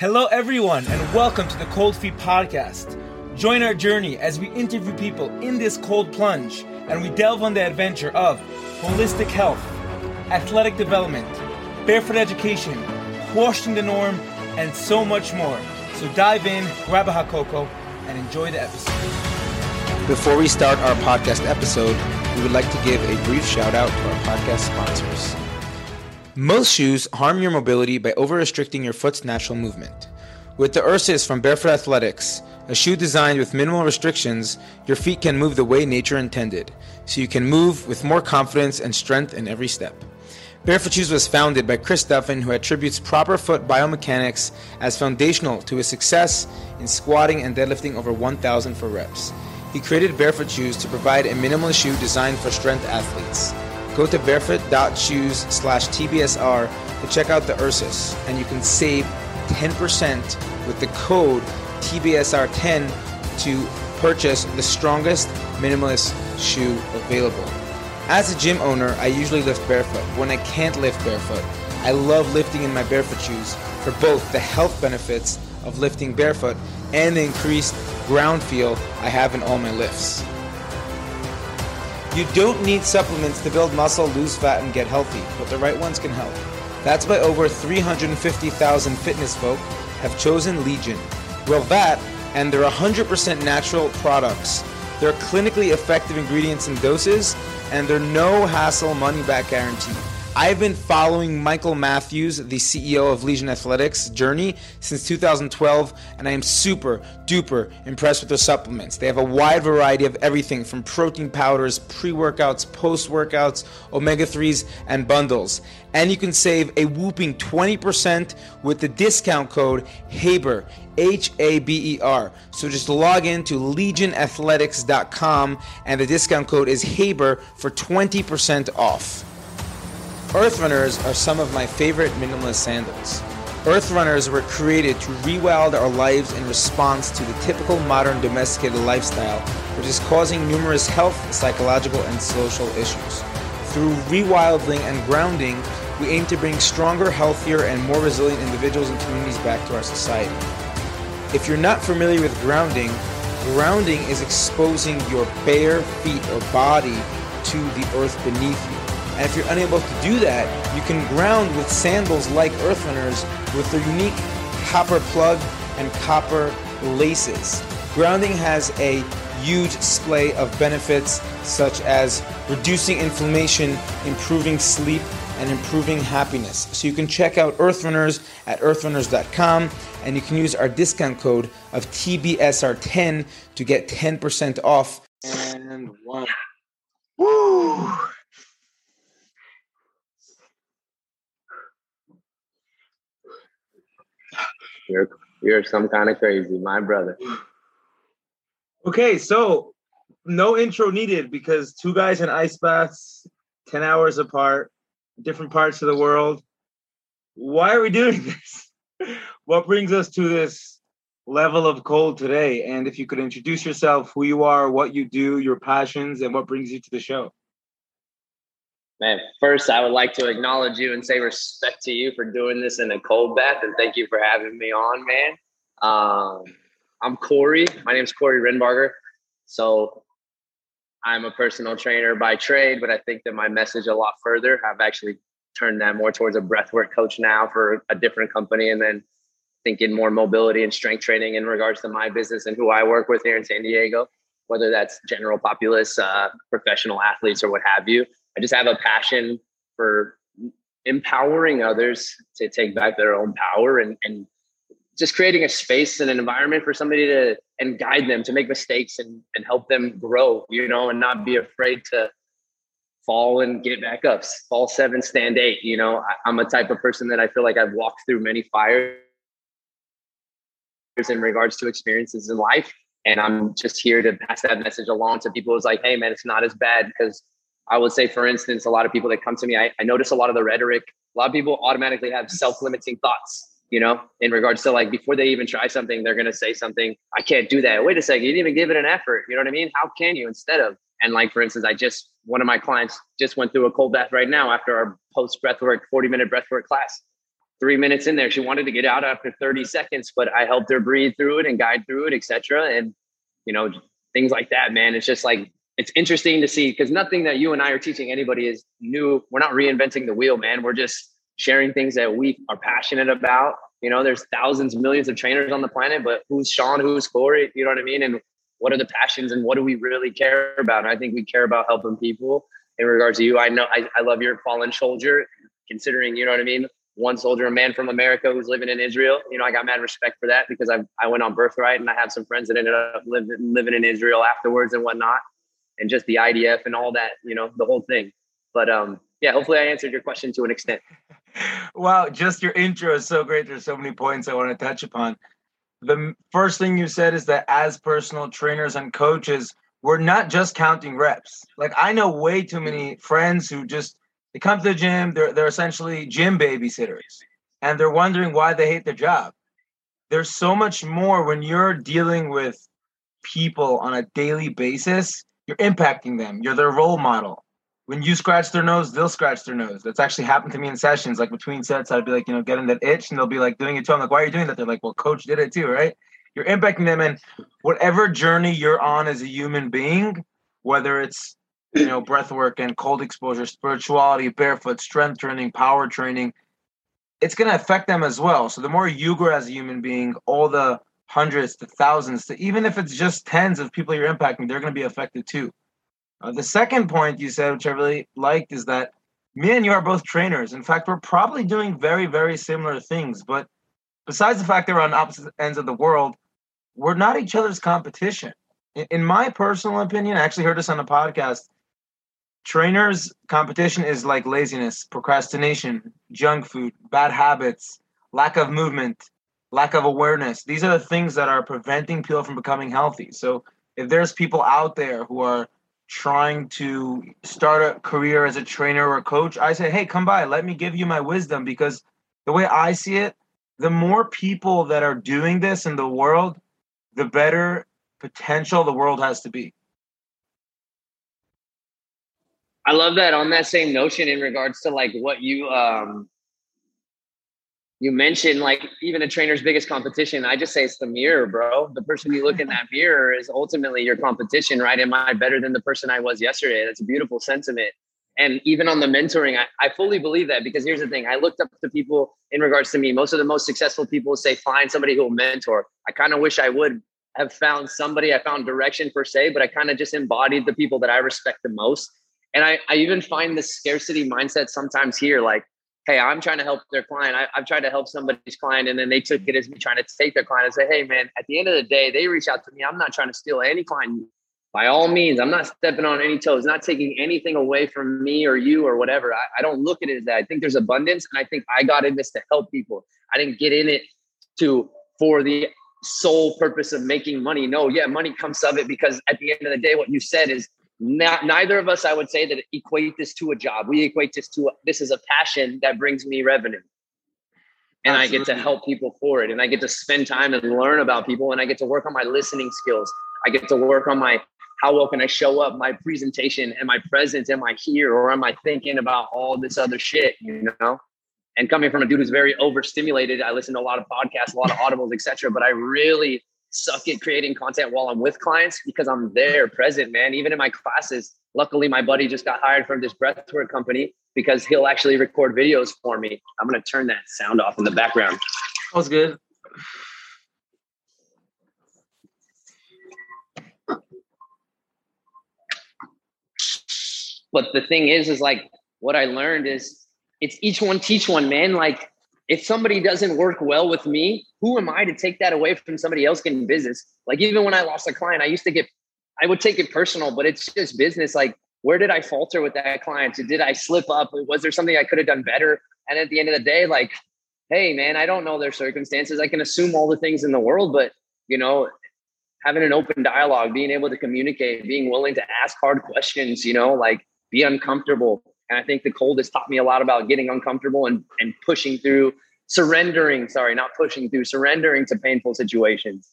Hello, everyone, and welcome to the Cold Feet Podcast. Join our journey as we interview people in this cold plunge and we delve on the adventure of holistic health, athletic development, barefoot education, questioning the norm, and so much more. So dive in, grab a hot cocoa, and enjoy the episode. Before we start our podcast episode, we would like to give a brief shout out to our podcast sponsors. Most shoes harm your mobility by over restricting your foot's natural movement. With the Ursus from Bearfoot Athletics, a shoe designed with minimal restrictions, your feet can move the way nature intended, so you can move with more confidence and strength in every step. Bearfoot Shoes was founded by Chris Duffin, who attributes proper foot biomechanics as foundational to his success in squatting and deadlifting over 1,000 for reps. He created Bearfoot Shoes to provide a minimalist shoe designed for strength athletes. Go to bearfoot.shoes slash TBSR to check out the Ursus, and you can save 10% with the code TBSR10 to purchase the strongest minimalist shoe available. As a gym owner, I usually lift barefoot. When I can't lift barefoot, I love lifting in my barefoot shoes for both the health benefits of lifting barefoot and the increased ground feel I have in all my lifts. You don't need supplements to build muscle, lose fat, and get healthy, but the right ones can help. That's why over 350,000 fitness folk have chosen Legion. Well, that and their 100% natural products. They're clinically effective ingredients and doses, and they're no hassle money back guarantee. I've been following Michael Matthews, the CEO of Legion Athletics, journey since 2012, and I am super duper impressed with their supplements. They have a wide variety of everything from protein powders, pre workouts, post workouts, omega 3s, and bundles. And you can save a whooping 20% with the discount code HABER, H A B E R. So just log in to legionathletics.com, and the discount code is HABER for 20% off. Earth Runners are some of my favorite minimalist sandals. Earth Runners were created to rewild our lives in response to the typical modern domesticated lifestyle, which is causing numerous health, psychological, and social issues. Through rewilding and grounding, we aim to bring stronger, healthier, and more resilient individuals and communities back to our society. If you're not familiar with grounding, grounding is exposing your bare feet or body to the earth beneath you. And if you're unable to do that, you can ground with sandals like Earth Runners with their unique copper plug and copper laces. Grounding has a huge splay of benefits such as reducing inflammation, improving sleep, and improving happiness. So you can check out Earthrunners at earthrunners.com and you can use our discount code of TBSR10 to get 10% off. And one. Woo! You're you're some kind of crazy, my brother. Okay, so no intro needed because two guys in ice baths, 10 hours apart, different parts of the world. Why are we doing this? What brings us to this level of cold today? And if you could introduce yourself, who you are, what you do, your passions, and what brings you to the show. Man, first, I would like to acknowledge you and say respect to you for doing this in a cold bath, and thank you for having me on, man. Um, I'm Corey. My name is Corey Renbarger. So I'm a personal trainer by trade, but I think that my message a lot further. I've actually turned that more towards a breathwork coach now for a different company, and then thinking more mobility and strength training in regards to my business and who I work with here in San Diego, whether that's general populace, uh, professional athletes, or what have you. I just have a passion for empowering others to take back their own power and, and just creating a space and an environment for somebody to and guide them to make mistakes and, and help them grow, you know, and not be afraid to fall and get back up, fall seven, stand eight. You know, I, I'm a type of person that I feel like I've walked through many fires in regards to experiences in life. And I'm just here to pass that message along to people who's like, hey man, it's not as bad because I would say, for instance, a lot of people that come to me, I, I notice a lot of the rhetoric. A lot of people automatically have self-limiting thoughts, you know, in regards to like before they even try something, they're gonna say something, I can't do that. Wait a second, you didn't even give it an effort. You know what I mean? How can you instead of? And like for instance, I just one of my clients just went through a cold bath right now after our post breathwork, 40 minute breathwork class. three minutes in there. She wanted to get out after 30 seconds, but I helped her breathe through it and guide through it, etc. And you know, things like that, man. It's just like it's interesting to see because nothing that you and I are teaching anybody is new. We're not reinventing the wheel, man. We're just sharing things that we are passionate about. You know, there's thousands, millions of trainers on the planet, but who's Sean? Who's Corey? You know what I mean? And what are the passions and what do we really care about? And I think we care about helping people. In regards to you, I know I, I love your fallen soldier, considering, you know what I mean? One soldier, a man from America who's living in Israel. You know, I got mad respect for that because I I went on birthright and I have some friends that ended up living living in Israel afterwards and whatnot and just the IDF and all that, you know, the whole thing. But um, yeah, hopefully I answered your question to an extent. wow, just your intro is so great. There's so many points I want to touch upon. The first thing you said is that as personal trainers and coaches, we're not just counting reps. Like I know way too many friends who just they come to the gym, they're they're essentially gym babysitters, and they're wondering why they hate their job. There's so much more when you're dealing with people on a daily basis you're impacting them. You're their role model. When you scratch their nose, they'll scratch their nose. That's actually happened to me in sessions. Like between sets, I'd be like, you know, getting that itch, and they'll be like doing it too. I'm like, why are you doing that? They're like, well, coach did it too, right? You're impacting them, and whatever journey you're on as a human being, whether it's you know breath work and cold exposure, spirituality, barefoot, strength training, power training, it's going to affect them as well. So the more you grow as a human being, all the hundreds to thousands to even if it's just tens of people you're impacting, they're going to be affected too. Uh, the second point you said, which I really liked, is that me and you are both trainers. In fact, we're probably doing very, very similar things. But besides the fact that we're on opposite ends of the world, we're not each other's competition. In, in my personal opinion, I actually heard this on a podcast. Trainers' competition is like laziness, procrastination, junk food, bad habits, lack of movement, lack of awareness. These are the things that are preventing people from becoming healthy. So if there's people out there who are trying to start a career as a trainer or a coach, I say, hey, come by, let me give you my wisdom because the way I see it, the more people that are doing this in the world, the better potential the world has to be. I love that on that same notion in regards to like what you um you mentioned like even a trainer's biggest competition. I just say it's the mirror, bro. The person you look in that mirror is ultimately your competition, right? Am I better than the person I was yesterday? That's a beautiful sentiment. And even on the mentoring, I, I fully believe that because here's the thing I looked up to people in regards to me. Most of the most successful people say, find somebody who will mentor. I kind of wish I would have found somebody, I found direction per se, but I kind of just embodied the people that I respect the most. And I, I even find the scarcity mindset sometimes here. Like, hey, I'm trying to help their client. I, have tried to help somebody's client, and then they took it as me trying to take their client and say, hey, man, at the end of the day, they reach out to me. I'm not trying to steal any client. By all means, I'm not stepping on any toes, not taking anything away from me or you or whatever. I, I don't look at it as that. I think there's abundance, and I think I got in this to help people. I didn't get in it to for the sole purpose of making money. No, yeah, money comes of it because at the end of the day, what you said is not, neither of us, I would say, that equate this to a job. We equate this to a, this is a passion that brings me revenue, and Absolutely. I get to help people for it, and I get to spend time and learn about people, and I get to work on my listening skills. I get to work on my how well can I show up, my presentation, and my presence. Am I here, or am I thinking about all this other shit? You know. And coming from a dude who's very overstimulated, I listen to a lot of podcasts, a lot of audibles, etc. But I really suck at creating content while I'm with clients because I'm there present, man. Even in my classes, luckily my buddy just got hired from this breathwork company because he'll actually record videos for me. I'm gonna turn that sound off in the background. That was good. But the thing is, is like what I learned is it's each one teach one, man. Like if somebody doesn't work well with me, who am I to take that away from somebody else getting business? Like even when I lost a client, I used to get, I would take it personal, but it's just business. Like where did I falter with that client? Did I slip up? Was there something I could have done better? And at the end of the day, like, hey man, I don't know their circumstances. I can assume all the things in the world, but you know, having an open dialogue, being able to communicate, being willing to ask hard questions, you know, like be uncomfortable, and I think the cold has taught me a lot about getting uncomfortable and, and pushing through, surrendering, sorry, not pushing through, surrendering to painful situations.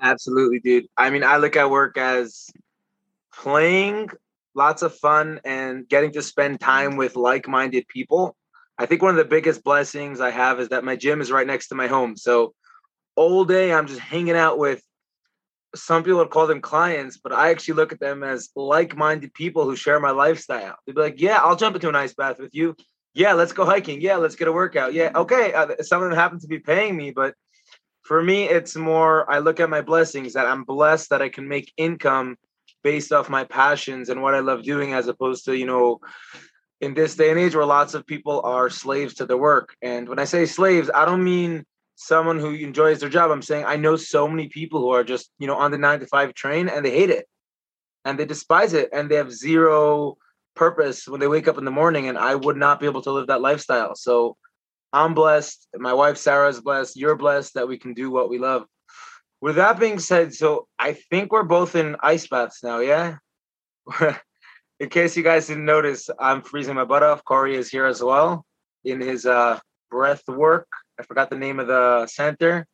Absolutely, dude. I mean, I look at work as playing lots of fun and getting to spend time with like-minded people. I think one of the biggest blessings I have is that my gym is right next to my home. So all day I'm just hanging out with some people would call them clients, but I actually look at them as like-minded people who share my lifestyle. They'd be like, "Yeah, I'll jump into an ice bath with you. Yeah, let's go hiking. Yeah, let's get a workout. Yeah, okay." Uh, some of them happen to be paying me, but for me, it's more. I look at my blessings that I'm blessed that I can make income based off my passions and what I love doing, as opposed to you know, in this day and age where lots of people are slaves to their work. And when I say slaves, I don't mean someone who enjoys their job. I'm saying I know so many people who are just, you know, on the nine to five train and they hate it and they despise it and they have zero purpose when they wake up in the morning. And I would not be able to live that lifestyle. So I'm blessed. My wife Sarah is blessed. You're blessed that we can do what we love. With that being said, so I think we're both in ice baths now, yeah? in case you guys didn't notice, I'm freezing my butt off. Corey is here as well in his uh breath work I forgot the name of the center.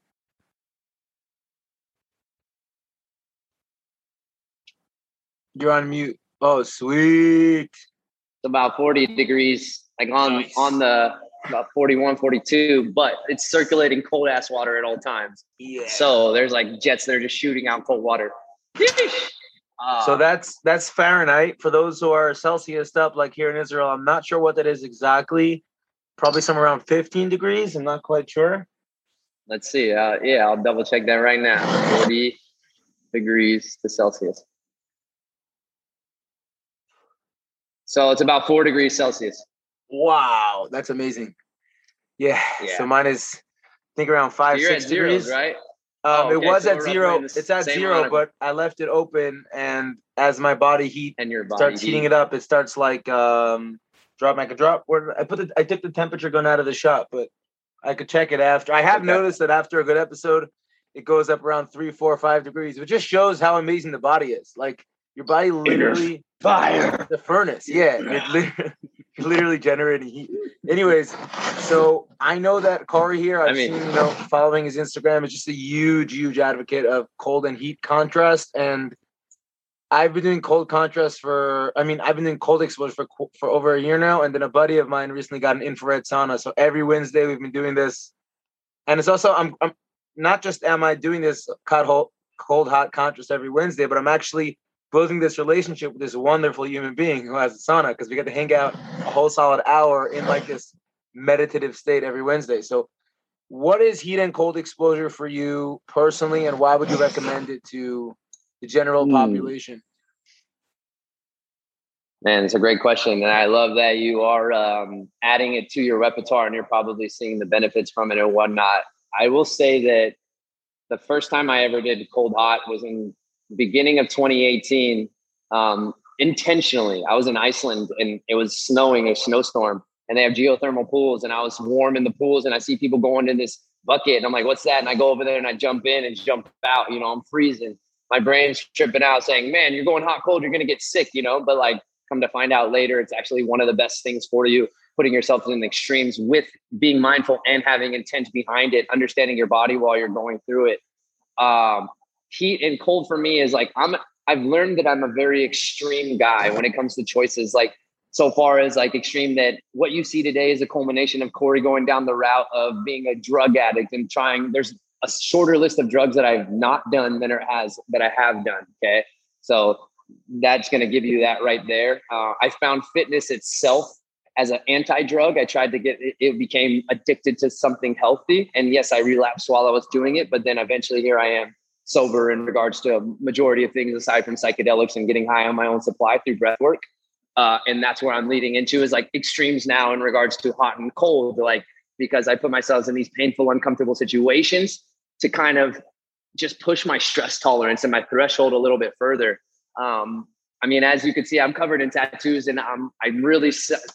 You're on mute. Oh, sweet. It's about 40 degrees, like on nice. on the about 41, 42, but it's circulating cold ass water at all times. Yeah. So there's like jets that are just shooting out cold water. Uh, so that's that's Fahrenheit. For those who are Celsius up, like here in Israel, I'm not sure what that is exactly probably somewhere around 15 degrees. I'm not quite sure. Let's see. Uh, yeah, I'll double check that right now. 40 degrees to Celsius. So it's about four degrees Celsius. Wow, that's amazing. Yeah. yeah. So mine is, I think around five, so six degrees. Zeros, right? Um, oh, okay. It was so at zero. It's at zero, but I left it open, and as my body heat and your body starts heat. heating it up, it starts like um, drop. I could drop. Where I put the I took the temperature gun out of the shot, but I could check it after. I have okay. noticed that after a good episode, it goes up around three, four, five degrees, which just shows how amazing the body is. Like your body literally fire the furnace. Yeah, it literally, literally generating heat. Anyways, so I know that Corey here. I've I mean, seen you know following his Instagram is just a huge, huge advocate of cold and heat contrast and I've been doing cold contrast for, I mean, I've been doing cold exposure for for over a year now, and then a buddy of mine recently got an infrared sauna. So every Wednesday we've been doing this, and it's also I'm, I'm not just am I doing this cold cold hot contrast every Wednesday, but I'm actually building this relationship with this wonderful human being who has a sauna because we get to hang out a whole solid hour in like this meditative state every Wednesday. So, what is heat and cold exposure for you personally, and why would you recommend it to the general mm. population? Man, it's a great question. And I love that you are um, adding it to your repertoire and you're probably seeing the benefits from it and whatnot. I will say that the first time I ever did cold hot was in the beginning of 2018. Um, intentionally, I was in Iceland and it was snowing, a snowstorm, and they have geothermal pools. And I was warm in the pools and I see people going in this bucket. And I'm like, what's that? And I go over there and I jump in and jump out. You know, I'm freezing my brain's tripping out saying, man, you're going hot, cold, you're going to get sick, you know? But like, come to find out later, it's actually one of the best things for you, putting yourself in extremes with being mindful and having intent behind it, understanding your body while you're going through it. Um, heat and cold for me is like, I'm, I've learned that I'm a very extreme guy when it comes to choices. Like, so far as like extreme that what you see today is a culmination of Corey going down the route of being a drug addict and trying. There's a shorter list of drugs that I've not done than it has that I have done. Okay. So that's going to give you that right there. Uh, I found fitness itself as an anti-drug. I tried to get it, it became addicted to something healthy. And yes, I relapsed while I was doing it, but then eventually here I am sober in regards to a majority of things aside from psychedelics and getting high on my own supply through breath work. Uh, and that's where I'm leading into is like extremes now in regards to hot and cold. Like because I put myself in these painful, uncomfortable situations to kind of just push my stress tolerance and my threshold a little bit further. Um, I mean, as you can see, I'm covered in tattoos, and I'm I'm really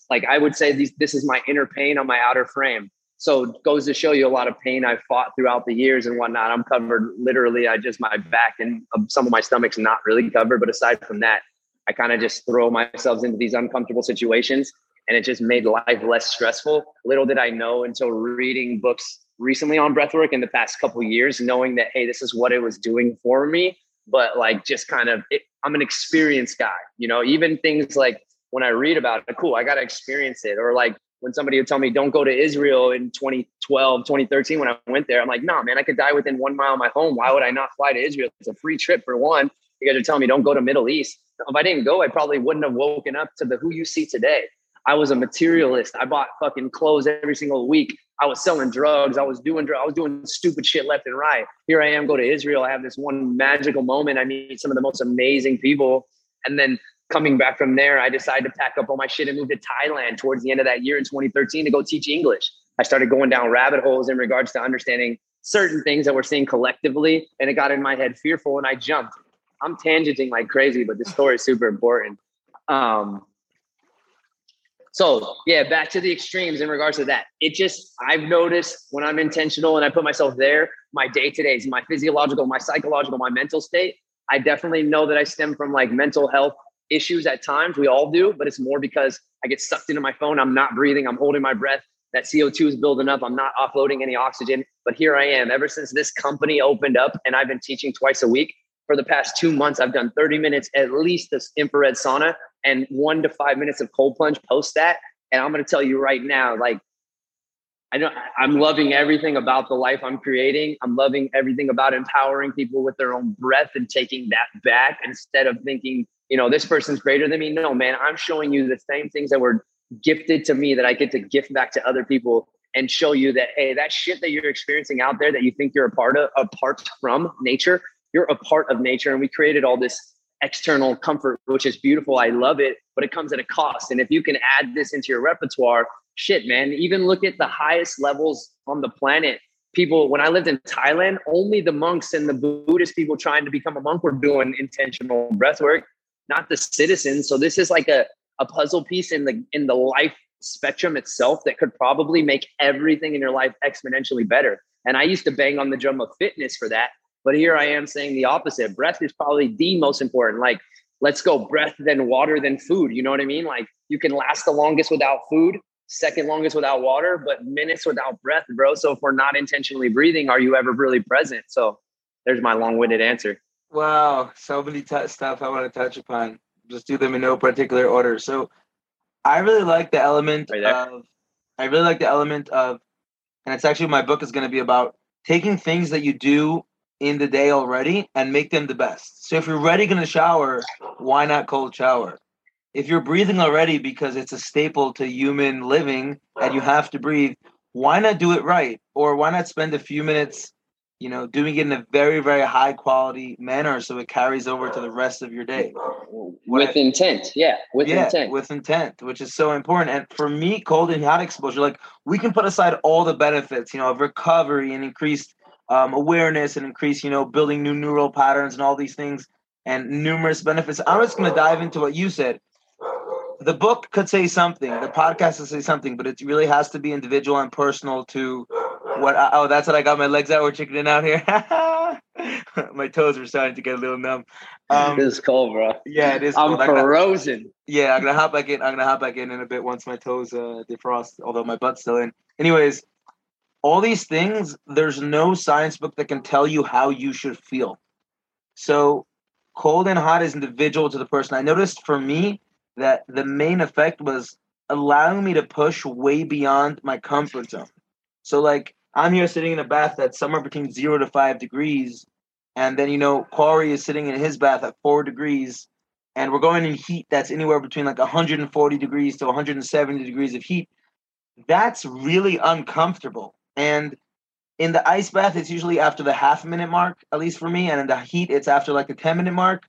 like I would say these this is my inner pain on my outer frame. So goes to show you a lot of pain I've fought throughout the years and whatnot. I'm covered literally. I just my back and um, some of my stomach's not really covered, but aside from that, I kind of just throw myself into these uncomfortable situations and it just made life less stressful. Little did I know until reading books recently on breathwork in the past couple years, knowing that hey, this is what it was doing for me. but like just kind of it, I'm an experienced guy. You know, even things like when I read about it, cool, I got to experience it. Or like when somebody would tell me, don't go to Israel in 2012, 2013, when I went there, I'm like, nah, man, I could die within one mile of my home. Why would I not fly to Israel? It's a free trip for one. You guys are telling me don't go to Middle East. If I didn't go, I probably wouldn't have woken up to the who you see today. I was a materialist. I bought fucking clothes every single week. I was selling drugs. I was doing drugs. I was doing stupid shit left and right. Here I am, go to Israel. I have this one magical moment. I meet some of the most amazing people, and then coming back from there, I decided to pack up all my shit and move to Thailand towards the end of that year in 2013 to go teach English. I started going down rabbit holes in regards to understanding certain things that we're seeing collectively, and it got in my head fearful, and I jumped. I'm tangenting like crazy, but this story is super important. Um, so yeah, back to the extremes in regards to that. It just I've noticed when I'm intentional and I put myself there, my day to days, my physiological, my psychological, my mental state. I definitely know that I stem from like mental health issues at times. We all do, but it's more because I get sucked into my phone. I'm not breathing. I'm holding my breath. That CO2 is building up. I'm not offloading any oxygen. But here I am. Ever since this company opened up and I've been teaching twice a week for the past two months, I've done 30 minutes at least this infrared sauna and one to five minutes of cold plunge post that. And I'm going to tell you right now, like, I know I'm loving everything about the life I'm creating. I'm loving everything about empowering people with their own breath and taking that back instead of thinking, you know, this person's greater than me. No, man, I'm showing you the same things that were gifted to me that I get to gift back to other people and show you that, hey, that shit that you're experiencing out there that you think you're a part of, apart from nature, you're a part of nature. And we created all this external comfort, which is beautiful. I love it, but it comes at a cost. And if you can add this into your repertoire, shit, man, even look at the highest levels on the planet. People, when I lived in Thailand, only the monks and the Buddhist people trying to become a monk were doing intentional breath work, not the citizens. So this is like a, a puzzle piece in the in the life spectrum itself that could probably make everything in your life exponentially better. And I used to bang on the drum of fitness for that. But here I am saying the opposite. Breath is probably the most important. Like, let's go breath, then water, then food. You know what I mean? Like, you can last the longest without food, second longest without water, but minutes without breath, bro. So if we're not intentionally breathing, are you ever really present? So there's my long-winded answer. Wow, so many t- stuff I want to touch upon. Just do them in no particular order. So I really like the element of I really like the element of and it's actually my book is going to be about taking things that you do in the day already and make them the best. So if you're ready going to shower, why not cold shower? If you're breathing already because it's a staple to human living and you have to breathe, why not do it right? Or why not spend a few minutes, you know, doing it in a very, very high quality manner so it carries over to the rest of your day? With I, intent. Yeah. With yeah, intent. With intent, which is so important. And for me, cold and hot exposure, like we can put aside all the benefits, you know, of recovery and increased um, awareness and increase, you know, building new neural patterns and all these things and numerous benefits. I'm just going to dive into what you said. The book could say something, the podcast could say something, but it really has to be individual and personal to what. I, oh, that's what I got my legs out. We're chickening out here. my toes are starting to get a little numb. Um, it is cold, bro. Yeah, it is. I'm cold. frozen. Gonna, yeah, I'm gonna hop back in. I'm gonna hop back in in a bit once my toes uh, defrost. Although my butt's still in. Anyways, all these things, there's no science book that can tell you how you should feel. So cold and hot is individual to the person. I noticed for me that the main effect was allowing me to push way beyond my comfort zone. So like I'm here sitting in a bath that's somewhere between zero to five degrees. And then, you know, Corey is sitting in his bath at four degrees. And we're going in heat that's anywhere between like 140 degrees to 170 degrees of heat. That's really uncomfortable. And in the ice bath, it's usually after the half minute mark, at least for me. And in the heat, it's after like the 10 minute mark.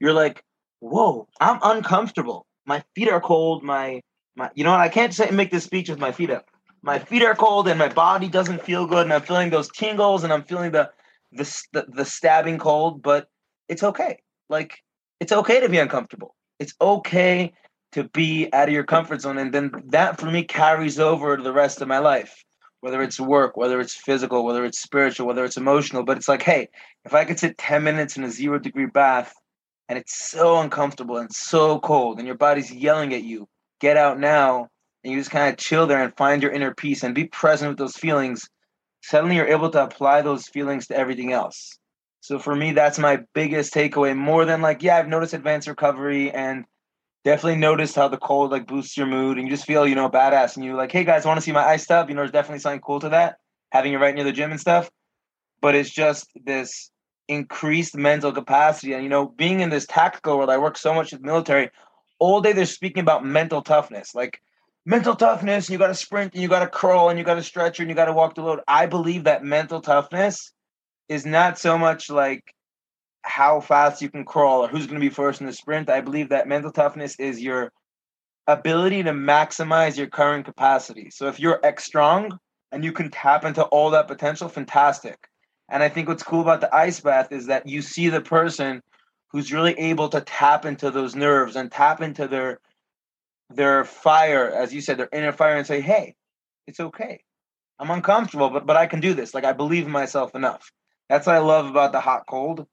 You're like, whoa, I'm uncomfortable. My feet are cold. My, my, you know what? I can't say make this speech with my feet up. My feet are cold and my body doesn't feel good. And I'm feeling those tingles and I'm feeling the, the, the, the stabbing cold, but it's okay. Like, it's okay to be uncomfortable. It's okay to be out of your comfort zone. And then that for me carries over to the rest of my life whether it's work, whether it's physical, whether it's spiritual, whether it's emotional. But it's like, hey, if I could sit 10 minutes in a zero degree bath and it's so uncomfortable and so cold and your body's yelling at you, get out now. And you just kind of chill there and find your inner peace and be present with those feelings. Suddenly you're able to apply those feelings to everything else. So for me, that's my biggest takeaway. More than like, yeah, I've noticed advanced recovery and definitely noticed how the cold like boosts your mood and you just feel, you know, badass. And you're like, hey guys, want to see my ice stuff? You know, there's definitely something cool to that, having it right near the gym and stuff. But it's just this increased mental capacity. And, you know, being in this tactical world, I work so much with military, all day they're speaking about mental toughness. Like, mental toughness, and you got to sprint, and you got to crawl, and you got to stretch, and you got to walk the load. I believe that mental toughness is not so much like how fast you can crawl or who's going to be first in the sprint. I believe that mental toughness is your ability to maximize your current capacity. So if you're X strong and you can tap into all that potential, fantastic. And I think what's cool about the ice bath is that you see the person who's really able to tap into those nerves and tap into their their fire, as you said, their inner fire, and say, "Hey, it's okay. I'm uncomfortable, but but I can do this. Like I believe in myself enough." That's what I love about the hot cold.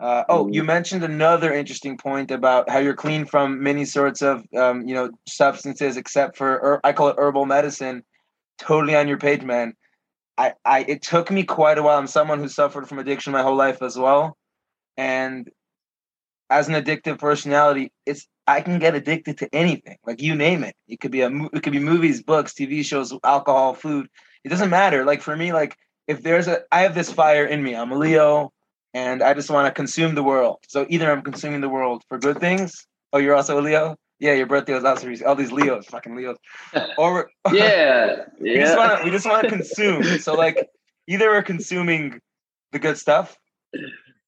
Uh, oh, you mentioned another interesting point about how you're clean from many sorts of um, you know substances, except for er, I call it herbal medicine. Totally on your page, man. I, I it took me quite a while. I'm someone who suffered from addiction my whole life as well, and as an addictive personality, it's I can get addicted to anything, like you name it. It could be a it could be movies, books, TV shows, alcohol, food. It doesn't matter. Like for me, like if there's a I have this fire in me. I'm a Leo, and I just want to consume the world. So either I'm consuming the world for good things. Oh, you're also a Leo. Yeah, your birthday was also all these Leos, fucking Leos. Or yeah, we yeah. Just wanna, we just want to consume. So like, either we're consuming the good stuff,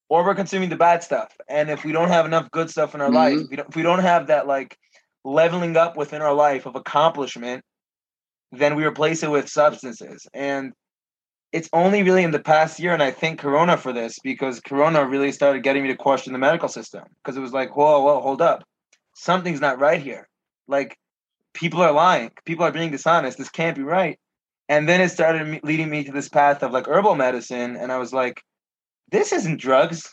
or we're consuming the bad stuff. And if we don't have enough good stuff in our mm-hmm. life, if we, don't, if we don't have that like leveling up within our life of accomplishment, then we replace it with substances. And it's only really in the past year, and I thank Corona for this because Corona really started getting me to question the medical system because it was like, whoa, whoa, hold up, something's not right here. Like people are lying, people are being dishonest. This can't be right. And then it started leading me to this path of like herbal medicine, and I was like, this isn't drugs.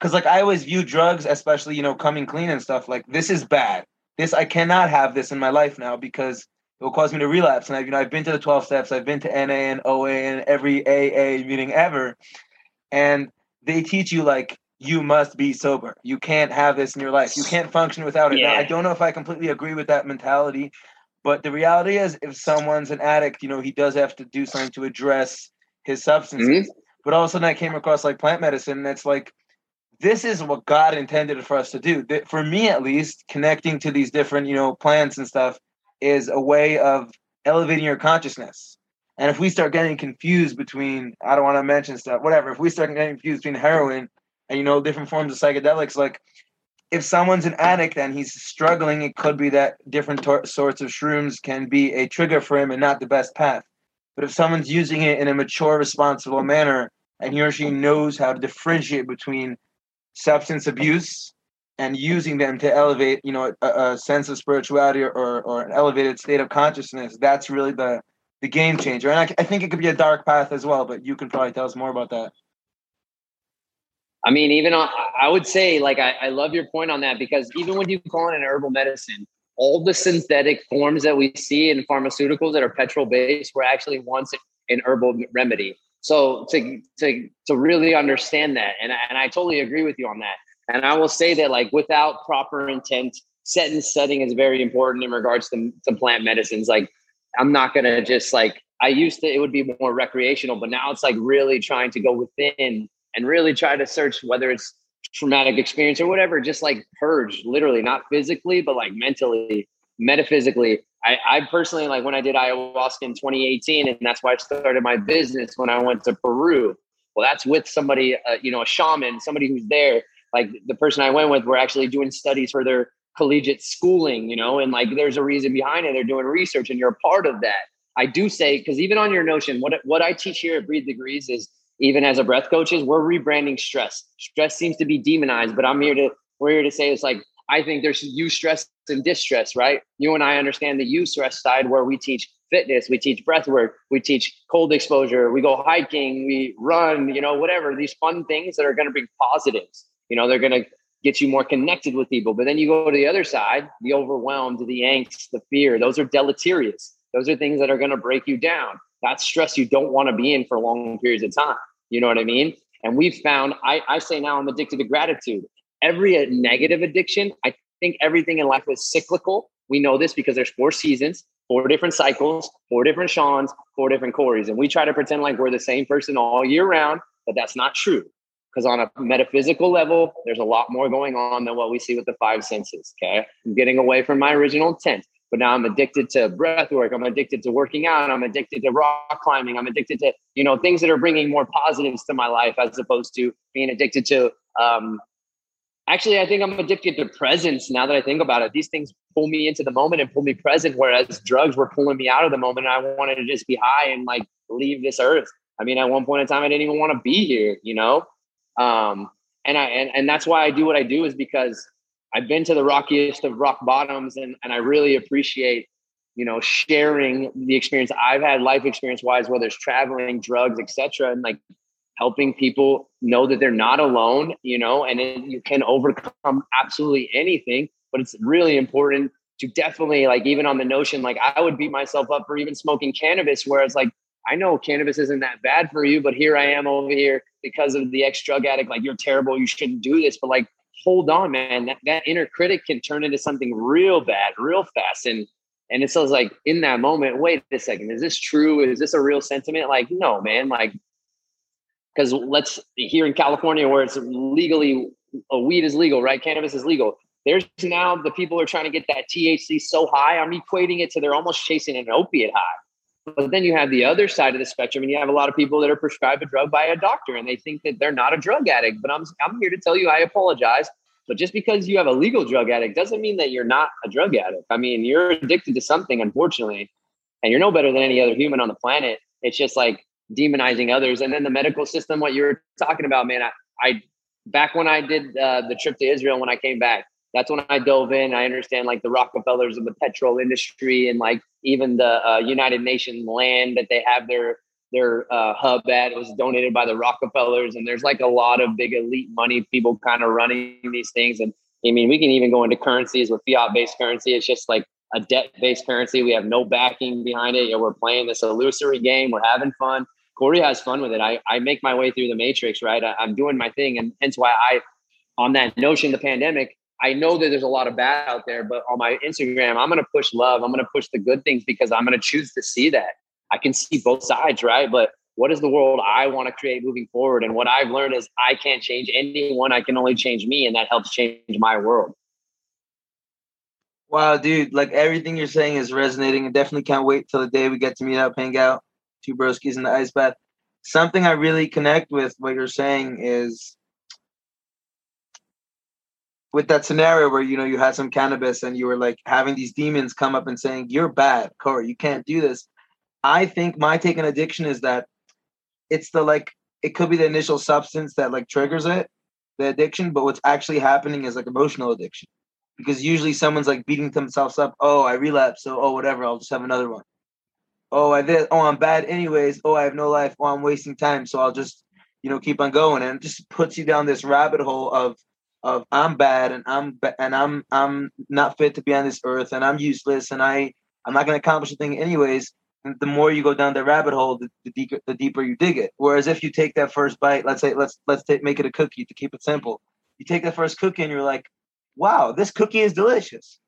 Cause like I always view drugs, especially, you know, coming clean and stuff, like this is bad. This I cannot have this in my life now because it will cause me to relapse. And I've you know I've been to the 12 steps, I've been to NA and OA and every AA meeting ever. And they teach you like you must be sober. You can't have this in your life. You can't function without it. Yeah. Now, I don't know if I completely agree with that mentality, but the reality is if someone's an addict, you know, he does have to do something to address his substances. Mm-hmm. But all of a sudden, I came across like plant medicine, and it's like, this is what God intended for us to do. For me, at least, connecting to these different, you know, plants and stuff is a way of elevating your consciousness. And if we start getting confused between, I don't want to mention stuff, whatever, if we start getting confused between heroin and, you know, different forms of psychedelics, like if someone's an addict and he's struggling, it could be that different tor- sorts of shrooms can be a trigger for him and not the best path. But if someone's using it in a mature, responsible manner, and he or she knows how to differentiate between substance abuse and using them to elevate, you know, a, a sense of spirituality or, or, or, an elevated state of consciousness, that's really the the game changer. And I, I think it could be a dark path as well, but you can probably tell us more about that. I mean, even on, I would say, like, I, I love your point on that because even when you call it an herbal medicine, all the synthetic forms that we see in pharmaceuticals that are petrol based were actually once an herbal remedy. So to to to really understand that, and and I totally agree with you on that. And I will say that like without proper intent, set and setting is very important in regards to, to plant medicines. Like I'm not gonna just like I used to it would be more recreational, but now it's like really trying to go within and really try to search whether it's traumatic experience or whatever, just like purge, literally, not physically, but like mentally, metaphysically. I, I personally like when I did ayahuasca in 2018, and that's why I started my business when I went to Peru. Well, that's with somebody, uh, you know, a shaman, somebody who's there. Like the person I went with, were actually doing studies for their collegiate schooling, you know, and like there's a reason behind it. They're doing research, and you're a part of that. I do say because even on your notion, what what I teach here at Breathe Degrees is even as a breath coaches, we're rebranding stress. Stress seems to be demonized, but I'm here to we're here to say it's like I think there's eustress and distress, right? You and I understand the eustress side where we teach fitness, we teach breath work, we teach cold exposure, we go hiking, we run, you know, whatever, these fun things that are going to bring positives. You know, they're going to get you more connected with people. But then you go to the other side, the overwhelmed, the angst, the fear, those are deleterious. Those are things that are going to break you down. That's stress you don't want to be in for long periods of time. You know what I mean? And we've found, I, I say now I'm addicted to gratitude. Every uh, negative addiction, I think everything in life is cyclical. We know this because there's four seasons, four different cycles, four different Sean's, four different Corey's. And we try to pretend like we're the same person all year round, but that's not true. Because on a metaphysical level, there's a lot more going on than what we see with the five senses. Okay. I'm getting away from my original intent but now I'm addicted to breath work. I'm addicted to working out. I'm addicted to rock climbing. I'm addicted to, you know, things that are bringing more positives to my life as opposed to being addicted to, um, actually, I think I'm addicted to presence now that I think about it. These things pull me into the moment and pull me present, whereas drugs were pulling me out of the moment. And I wanted to just be high and like leave this earth. I mean, at one point in time, I didn't even want to be here, you know? Um, and I, and, and that's why I do what I do is because I've been to the rockiest of rock bottoms and, and I really appreciate, you know, sharing the experience I've had life experience wise, whether it's traveling, drugs, etc. And like helping people know that they're not alone, you know, and you can overcome absolutely anything. But it's really important to definitely like even on the notion, like I would beat myself up for even smoking cannabis, whereas like I know cannabis isn't that bad for you, but here I am over here because of the ex drug addict, like you're terrible, you shouldn't do this. But like hold on, man. That, that inner critic can turn into something real bad, real fast. And and it sounds like in that moment, wait a second, is this true? Is this a real sentiment? Like, no, man. Like, because let's here in California where it's legally a weed is legal, right? Cannabis is legal. There's now the people are trying to get that THC so high. I'm equating it to they're almost chasing an opiate high. But then you have the other side of the spectrum, and you have a lot of people that are prescribed a drug by a doctor, and they think that they're not a drug addict. But I'm I'm here to tell you, I apologize. But just because you have a legal drug addict doesn't mean that you're not a drug addict. I mean, you're addicted to something, unfortunately, and you're no better than any other human on the planet. It's just like demonizing others. And then the medical system, what you were talking about, man, I, I back when I did uh, the trip to Israel when I came back, that's when I dove in. I understand like the Rockefellers of the petrol industry and like even the uh, United Nations land that they have their their uh, hub at. Was donated by the Rockefellers, and there's like a lot of big elite money people kind of running these things. And I mean, we can even go into currencies with fiat based currency. It's just like a debt based currency. We have no backing behind it. You we're playing this illusory game. We're having fun. Corey has fun with it. I, I make my way through the matrix, right? I, I'm doing my thing. And hence why I, on that notion, the pandemic, I know that there's a lot of bad out there, but on my Instagram, I'm going to push love. I'm going to push the good things because I'm going to choose to see that. I can see both sides, right? But what is the world I want to create moving forward? And what I've learned is I can't change anyone. I can only change me, and that helps change my world. Wow, dude! Like everything you're saying is resonating. I definitely can't wait till the day we get to meet up, hang out, two broskies in the ice bath. Something I really connect with what you're saying is with that scenario where you know you had some cannabis and you were like having these demons come up and saying you're bad corey you can't do this I think my take on addiction is that it's the like it could be the initial substance that like triggers it, the addiction, but what's actually happening is like emotional addiction. Because usually someone's like beating themselves up, oh, I relapse, so oh whatever, I'll just have another one. Oh, I did oh I'm bad anyways, oh I have no life, oh I'm wasting time, so I'll just, you know, keep on going. And it just puts you down this rabbit hole of of I'm bad and I'm and I'm I'm not fit to be on this earth and I'm useless and I I'm not gonna accomplish a thing anyways the more you go down the rabbit hole, the, the, deeper the deeper you dig it. Whereas if you take that first bite, let's say let's let's take, make it a cookie to keep it simple. You take that first cookie and you're like, wow, this cookie is delicious.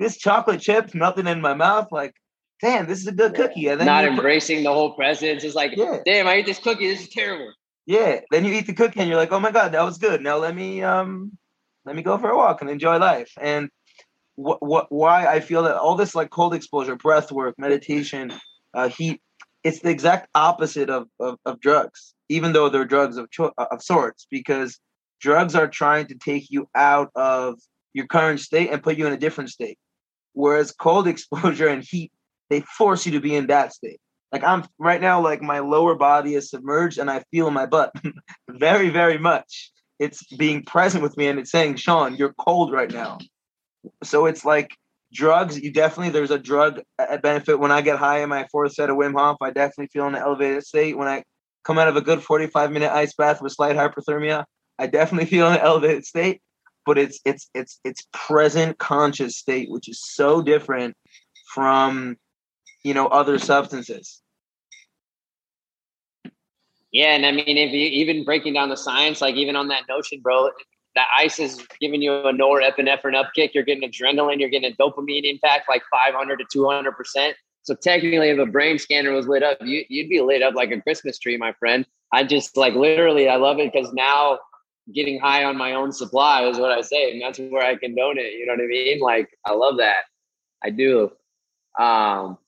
This chocolate chips melting in my mouth, like, damn, this is a good cookie. And then not embracing the whole presence. It's like, yeah. damn, I ate this cookie. This is terrible. Yeah. Then you eat the cookie and you're like, oh my god, that was good. Now let me um let me go for a walk and enjoy life. And what, what why I feel that all this like cold exposure, breath work, meditation, uh, heat, it's the exact opposite of, of, of drugs, even though they're drugs of cho- of sorts, because drugs are trying to take you out of your current state and put you in a different state. Whereas cold exposure and heat, they force you to be in that state. Like I'm right now, like my lower body is submerged and I feel my butt very, very much. It's being present with me and it's saying, Sean, you're cold right now so it's like drugs. You definitely there's a drug benefit when I get high in my fourth set of Wim Hof. I definitely feel in an elevated state when I come out of a good 45 minute ice bath with slight hyperthermia. I definitely feel in an elevated state, but it's it's it's it's present conscious state, which is so different from you know other substances. Yeah, and I mean, if you even breaking down the science, like even on that notion, bro, that ice is giving you a norepinephrine upkick. You're getting adrenaline. You're getting a dopamine impact like 500 to 200 percent. So technically, if a brain scanner was lit up, you, you'd be lit up like a Christmas tree, my friend. I just like literally, I love it because now getting high on my own supply is what I say, and that's where I condone it. You know what I mean? Like I love that. I do. Um,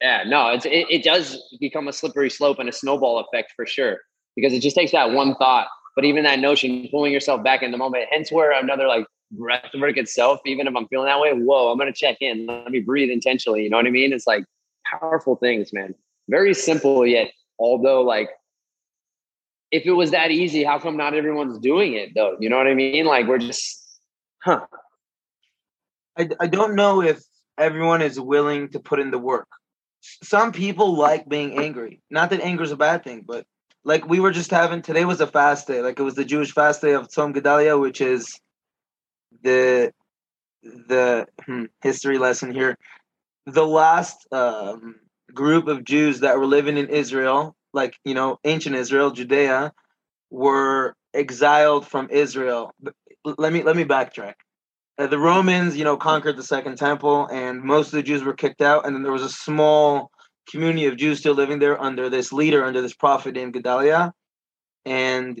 yeah, no, it's, it, it does become a slippery slope and a snowball effect for sure because it just takes that one thought. But even that notion, pulling yourself back in the moment, hence where another like breath work itself, even if I'm feeling that way, whoa, I'm going to check in. Let me breathe intentionally. You know what I mean? It's like powerful things, man. Very simple, yet, although like, if it was that easy, how come not everyone's doing it though? You know what I mean? Like, we're just, huh. I, I don't know if everyone is willing to put in the work some people like being angry. Not that anger is a bad thing, but like we were just having today was a fast day. Like it was the Jewish fast day of Tzom Gedalia, which is the the hmm, history lesson here. The last um, group of Jews that were living in Israel, like you know, ancient Israel, Judea, were exiled from Israel. Let me let me backtrack. Uh, the Romans, you know, conquered the Second Temple, and most of the Jews were kicked out. And then there was a small community of Jews still living there under this leader, under this prophet named Gedaliah, and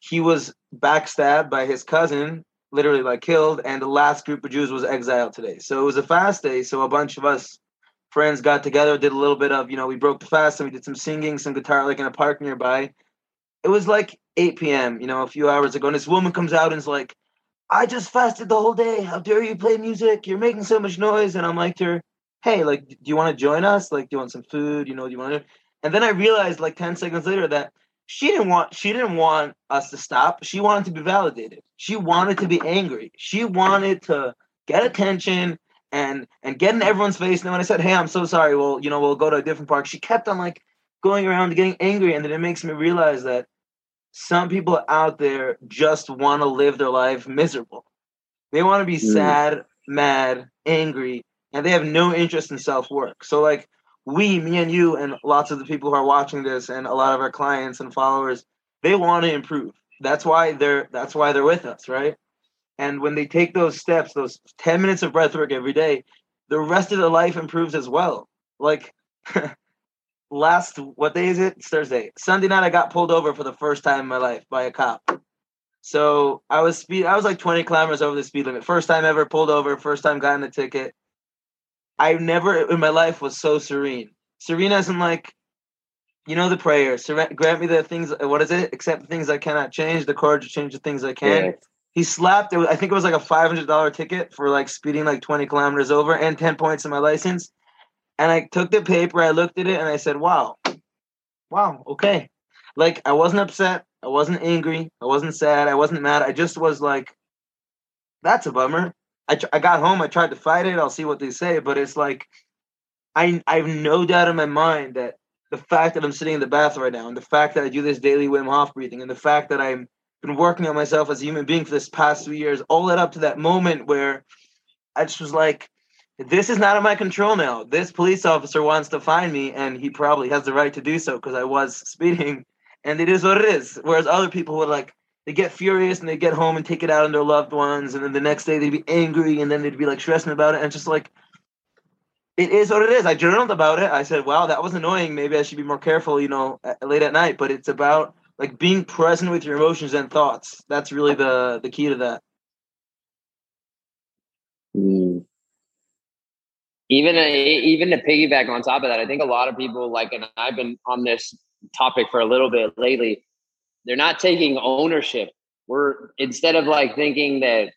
he was backstabbed by his cousin, literally like killed. And the last group of Jews was exiled today. So it was a fast day. So a bunch of us friends got together, did a little bit of, you know, we broke the fast and we did some singing, some guitar, like in a park nearby. It was like 8 p.m., you know, a few hours ago. And this woman comes out and is like, I just fasted the whole day. How dare you play music? You're making so much noise. And I'm like to her, hey, like, do you want to join us? Like, do you want some food? You know, do you want to? And then I realized like 10 seconds later that she didn't want she didn't want us to stop. She wanted to be validated. She wanted to be angry. She wanted to get attention and and get in everyone's face. And when I said, "Hey, I'm so sorry," well, you know, we'll go to a different park. She kept on like going around getting angry, and then it makes me realize that some people out there just want to live their life miserable. They want to be mm. sad, mad, angry, and they have no interest in self work. So, like, we, me and you, and lots of the people who are watching this, and a lot of our clients and followers, they want to improve. That's why they're that's why they're with us, right? And when they take those steps, those 10 minutes of breath work every day, the rest of their life improves as well. Like last what day is it? It's Thursday. Sunday night I got pulled over for the first time in my life by a cop. So I was speed I was like 20 kilometers over the speed limit. First time ever pulled over, first time gotten a ticket. I never in my life was so serene. Serene in like you know the prayer. Grant me the things. What is it? Accept the things I cannot change. The courage to change the things I can. Yeah. He slapped. It I think it was like a five hundred dollar ticket for like speeding like twenty kilometers over and ten points in my license. And I took the paper, I looked at it, and I said, wow, wow, okay. Like, I wasn't upset. I wasn't angry. I wasn't sad. I wasn't mad. I just was like, that's a bummer. I, tr- I got home. I tried to fight it. I'll see what they say. But it's like, I, I have no doubt in my mind that the fact that I'm sitting in the bath right now, and the fact that I do this daily Wim Hof breathing, and the fact that I've been working on myself as a human being for this past three years, all led up to that moment where I just was like, this is not in my control now. This police officer wants to find me, and he probably has the right to do so because I was speeding, and it is what it is. Whereas other people would like they get furious and they get home and take it out on their loved ones, and then the next day they'd be angry, and then they'd be like stressing about it, and just like it is what it is. I journaled about it. I said, "Wow, that was annoying. Maybe I should be more careful, you know, late at night." But it's about like being present with your emotions and thoughts. That's really the the key to that. Mm even even to piggyback on top of that, I think a lot of people like, and I've been on this topic for a little bit lately. They're not taking ownership. We're instead of like thinking that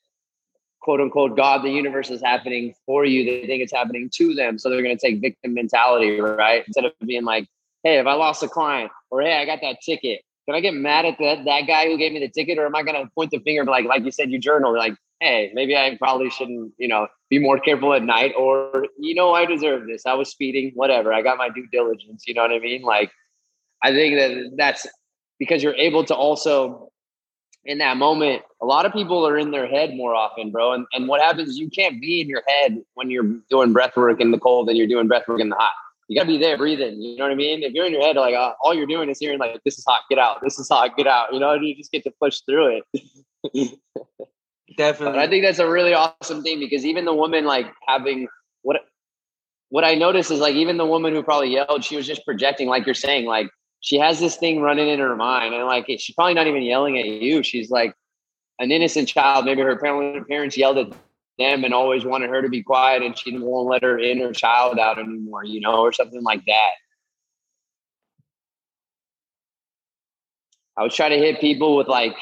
quote unquote God, the universe is happening for you, they think it's happening to them. So they're going to take victim mentality, right? Instead of being like, hey, if I lost a client or hey, I got that ticket, can I get mad at that that guy who gave me the ticket, or am I going to point the finger like like you said, you journal like hey, maybe I probably shouldn't, you know, be more careful at night or, you know, I deserve this. I was speeding, whatever. I got my due diligence. You know what I mean? Like, I think that that's because you're able to also, in that moment, a lot of people are in their head more often, bro. And, and what happens is you can't be in your head when you're doing breath work in the cold and you're doing breath work in the hot. you gotta be there breathing. You know what I mean? If you're in your head, like uh, all you're doing is hearing like, "This is hot, get out. This is hot, get out." You know, you just get to push through it. Definitely. But I think that's a really awesome thing because even the woman like having what what I noticed is like even the woman who probably yelled, she was just projecting, like you're saying, like she has this thing running in her mind, and like she's probably not even yelling at you. She's like an innocent child. Maybe her parents yelled at them and always wanted her to be quiet, and she won't let her inner child out anymore, you know, or something like that. I was trying to hit people with like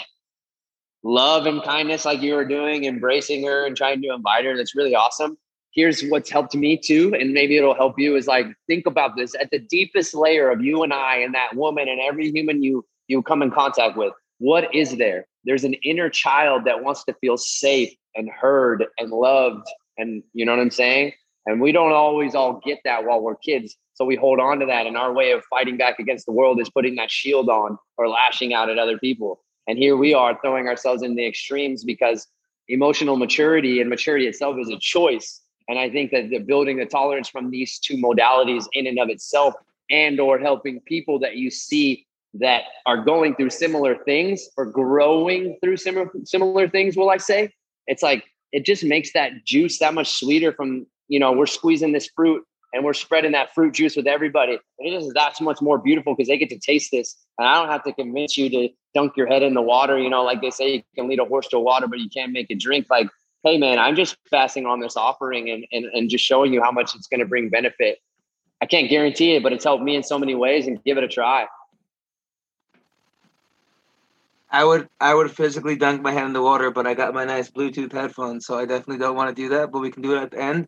love and kindness, like you were doing, embracing her and trying to invite her. That's really awesome. Here's what's helped me too, and maybe it'll help you. Is like think about this at the deepest layer of you and I, and that woman, and every human you you come in contact with. What is there? There's an inner child that wants to feel safe and heard and loved, and you know what I'm saying. And we don't always all get that while we're kids. So we hold on to that. And our way of fighting back against the world is putting that shield on or lashing out at other people. And here we are throwing ourselves in the extremes because emotional maturity and maturity itself is a choice. And I think that the building the tolerance from these two modalities in and of itself and or helping people that you see that are going through similar things or growing through similar similar things, will I say? It's like it just makes that juice that much sweeter from you know, we're squeezing this fruit and we're spreading that fruit juice with everybody. And it is that much more beautiful because they get to taste this. And I don't have to convince you to dunk your head in the water. You know, like they say, you can lead a horse to water, but you can't make it drink. Like, hey, man, I'm just passing on this offering and, and, and just showing you how much it's going to bring benefit. I can't guarantee it, but it's helped me in so many ways and give it a try. I would I would physically dunk my head in the water, but I got my nice Bluetooth headphones, so I definitely don't want to do that. But we can do it at the end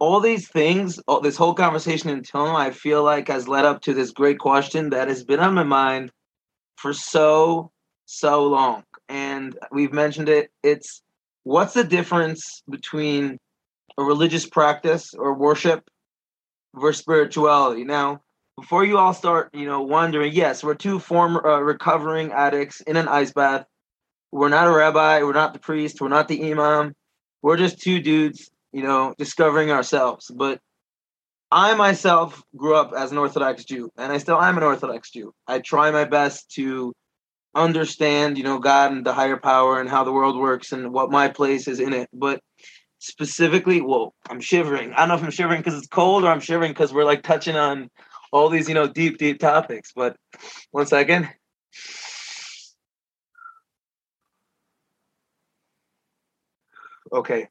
all these things, all, this whole conversation until now, I feel like has led up to this great question that has been on my mind for so, so long. And we've mentioned it. It's what's the difference between a religious practice or worship versus spirituality? Now, before you all start, you know, wondering, yes, we're two former uh, recovering addicts in an ice bath. We're not a rabbi. We're not the priest. We're not the imam. We're just two dudes you know, discovering ourselves. But I myself grew up as an Orthodox Jew, and I still am an Orthodox Jew. I try my best to understand, you know, God and the higher power and how the world works and what my place is in it. But specifically, well, I'm shivering. I don't know if I'm shivering because it's cold or I'm shivering because we're like touching on all these, you know, deep, deep topics. But one second. Okay.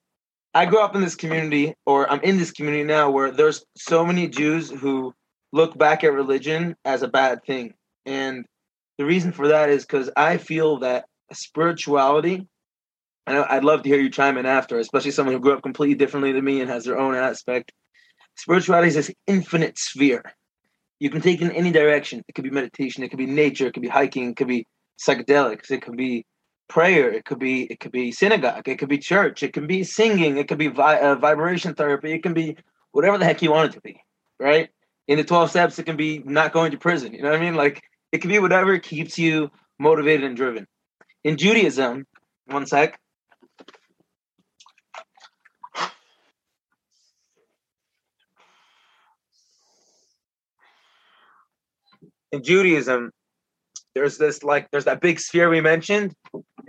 I grew up in this community, or I'm in this community now, where there's so many Jews who look back at religion as a bad thing. And the reason for that is because I feel that spirituality, and I'd love to hear you chime in after, especially someone who grew up completely differently than me and has their own aspect. Spirituality is this infinite sphere. You can take it in any direction. It could be meditation, it could be nature, it could be hiking, it could be psychedelics, it could be prayer it could be it could be synagogue it could be church it can be singing it could be vi- uh, vibration therapy it can be whatever the heck you want it to be right? In the 12 steps it can be not going to prison you know what i mean? Like it can be whatever keeps you motivated and driven. In judaism one sec. In judaism there's this like there's that big sphere we mentioned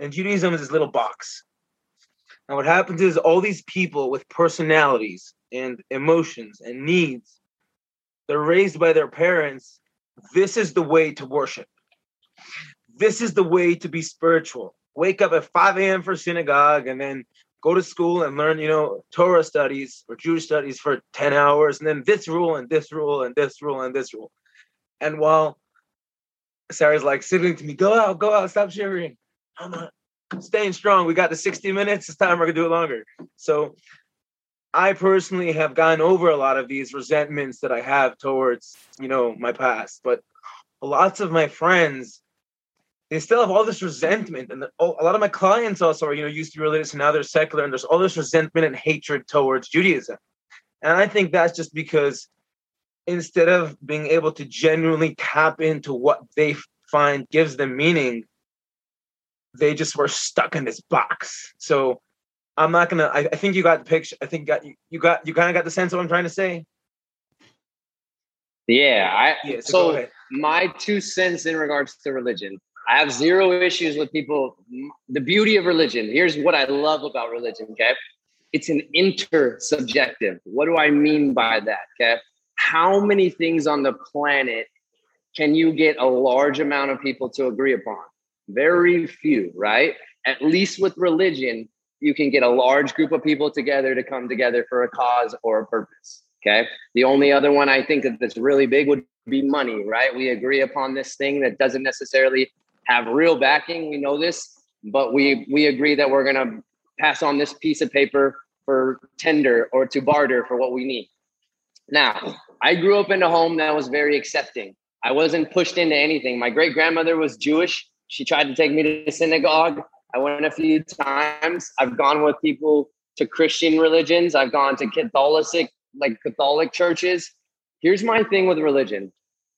and judaism is this little box. And what happens is all these people with personalities and emotions and needs they're raised by their parents this is the way to worship. This is the way to be spiritual. Wake up at 5 a.m for synagogue and then go to school and learn you know torah studies or jewish studies for 10 hours and then this rule and this rule and this rule and this rule. And while Sarah's like signaling to me, go out, go out, stop shivering. I'm not staying strong. We got the 60 minutes. It's time we're gonna do it longer. So I personally have gone over a lot of these resentments that I have towards, you know, my past. But lots of my friends, they still have all this resentment. And oh, a lot of my clients also are, you know, used to be religious and now they're secular and there's all this resentment and hatred towards Judaism. And I think that's just because instead of being able to genuinely tap into what they find gives them meaning, they just were stuck in this box. So I'm not gonna. I, I think you got the picture. I think you got you, you got you kind of got the sense of what I'm trying to say. Yeah, I Yeah, so, so my two cents in regards to religion. I have zero issues with people. The beauty of religion. Here's what I love about religion. Okay, it's an intersubjective. What do I mean by that? Okay, how many things on the planet can you get a large amount of people to agree upon? Very few, right? At least with religion, you can get a large group of people together to come together for a cause or a purpose. Okay. The only other one I think that's really big would be money, right? We agree upon this thing that doesn't necessarily have real backing. We know this, but we we agree that we're gonna pass on this piece of paper for tender or to barter for what we need. Now, I grew up in a home that was very accepting. I wasn't pushed into anything. My great grandmother was Jewish. She tried to take me to synagogue. I went a few times. I've gone with people to Christian religions. I've gone to Catholic, like Catholic churches. Here's my thing with religion.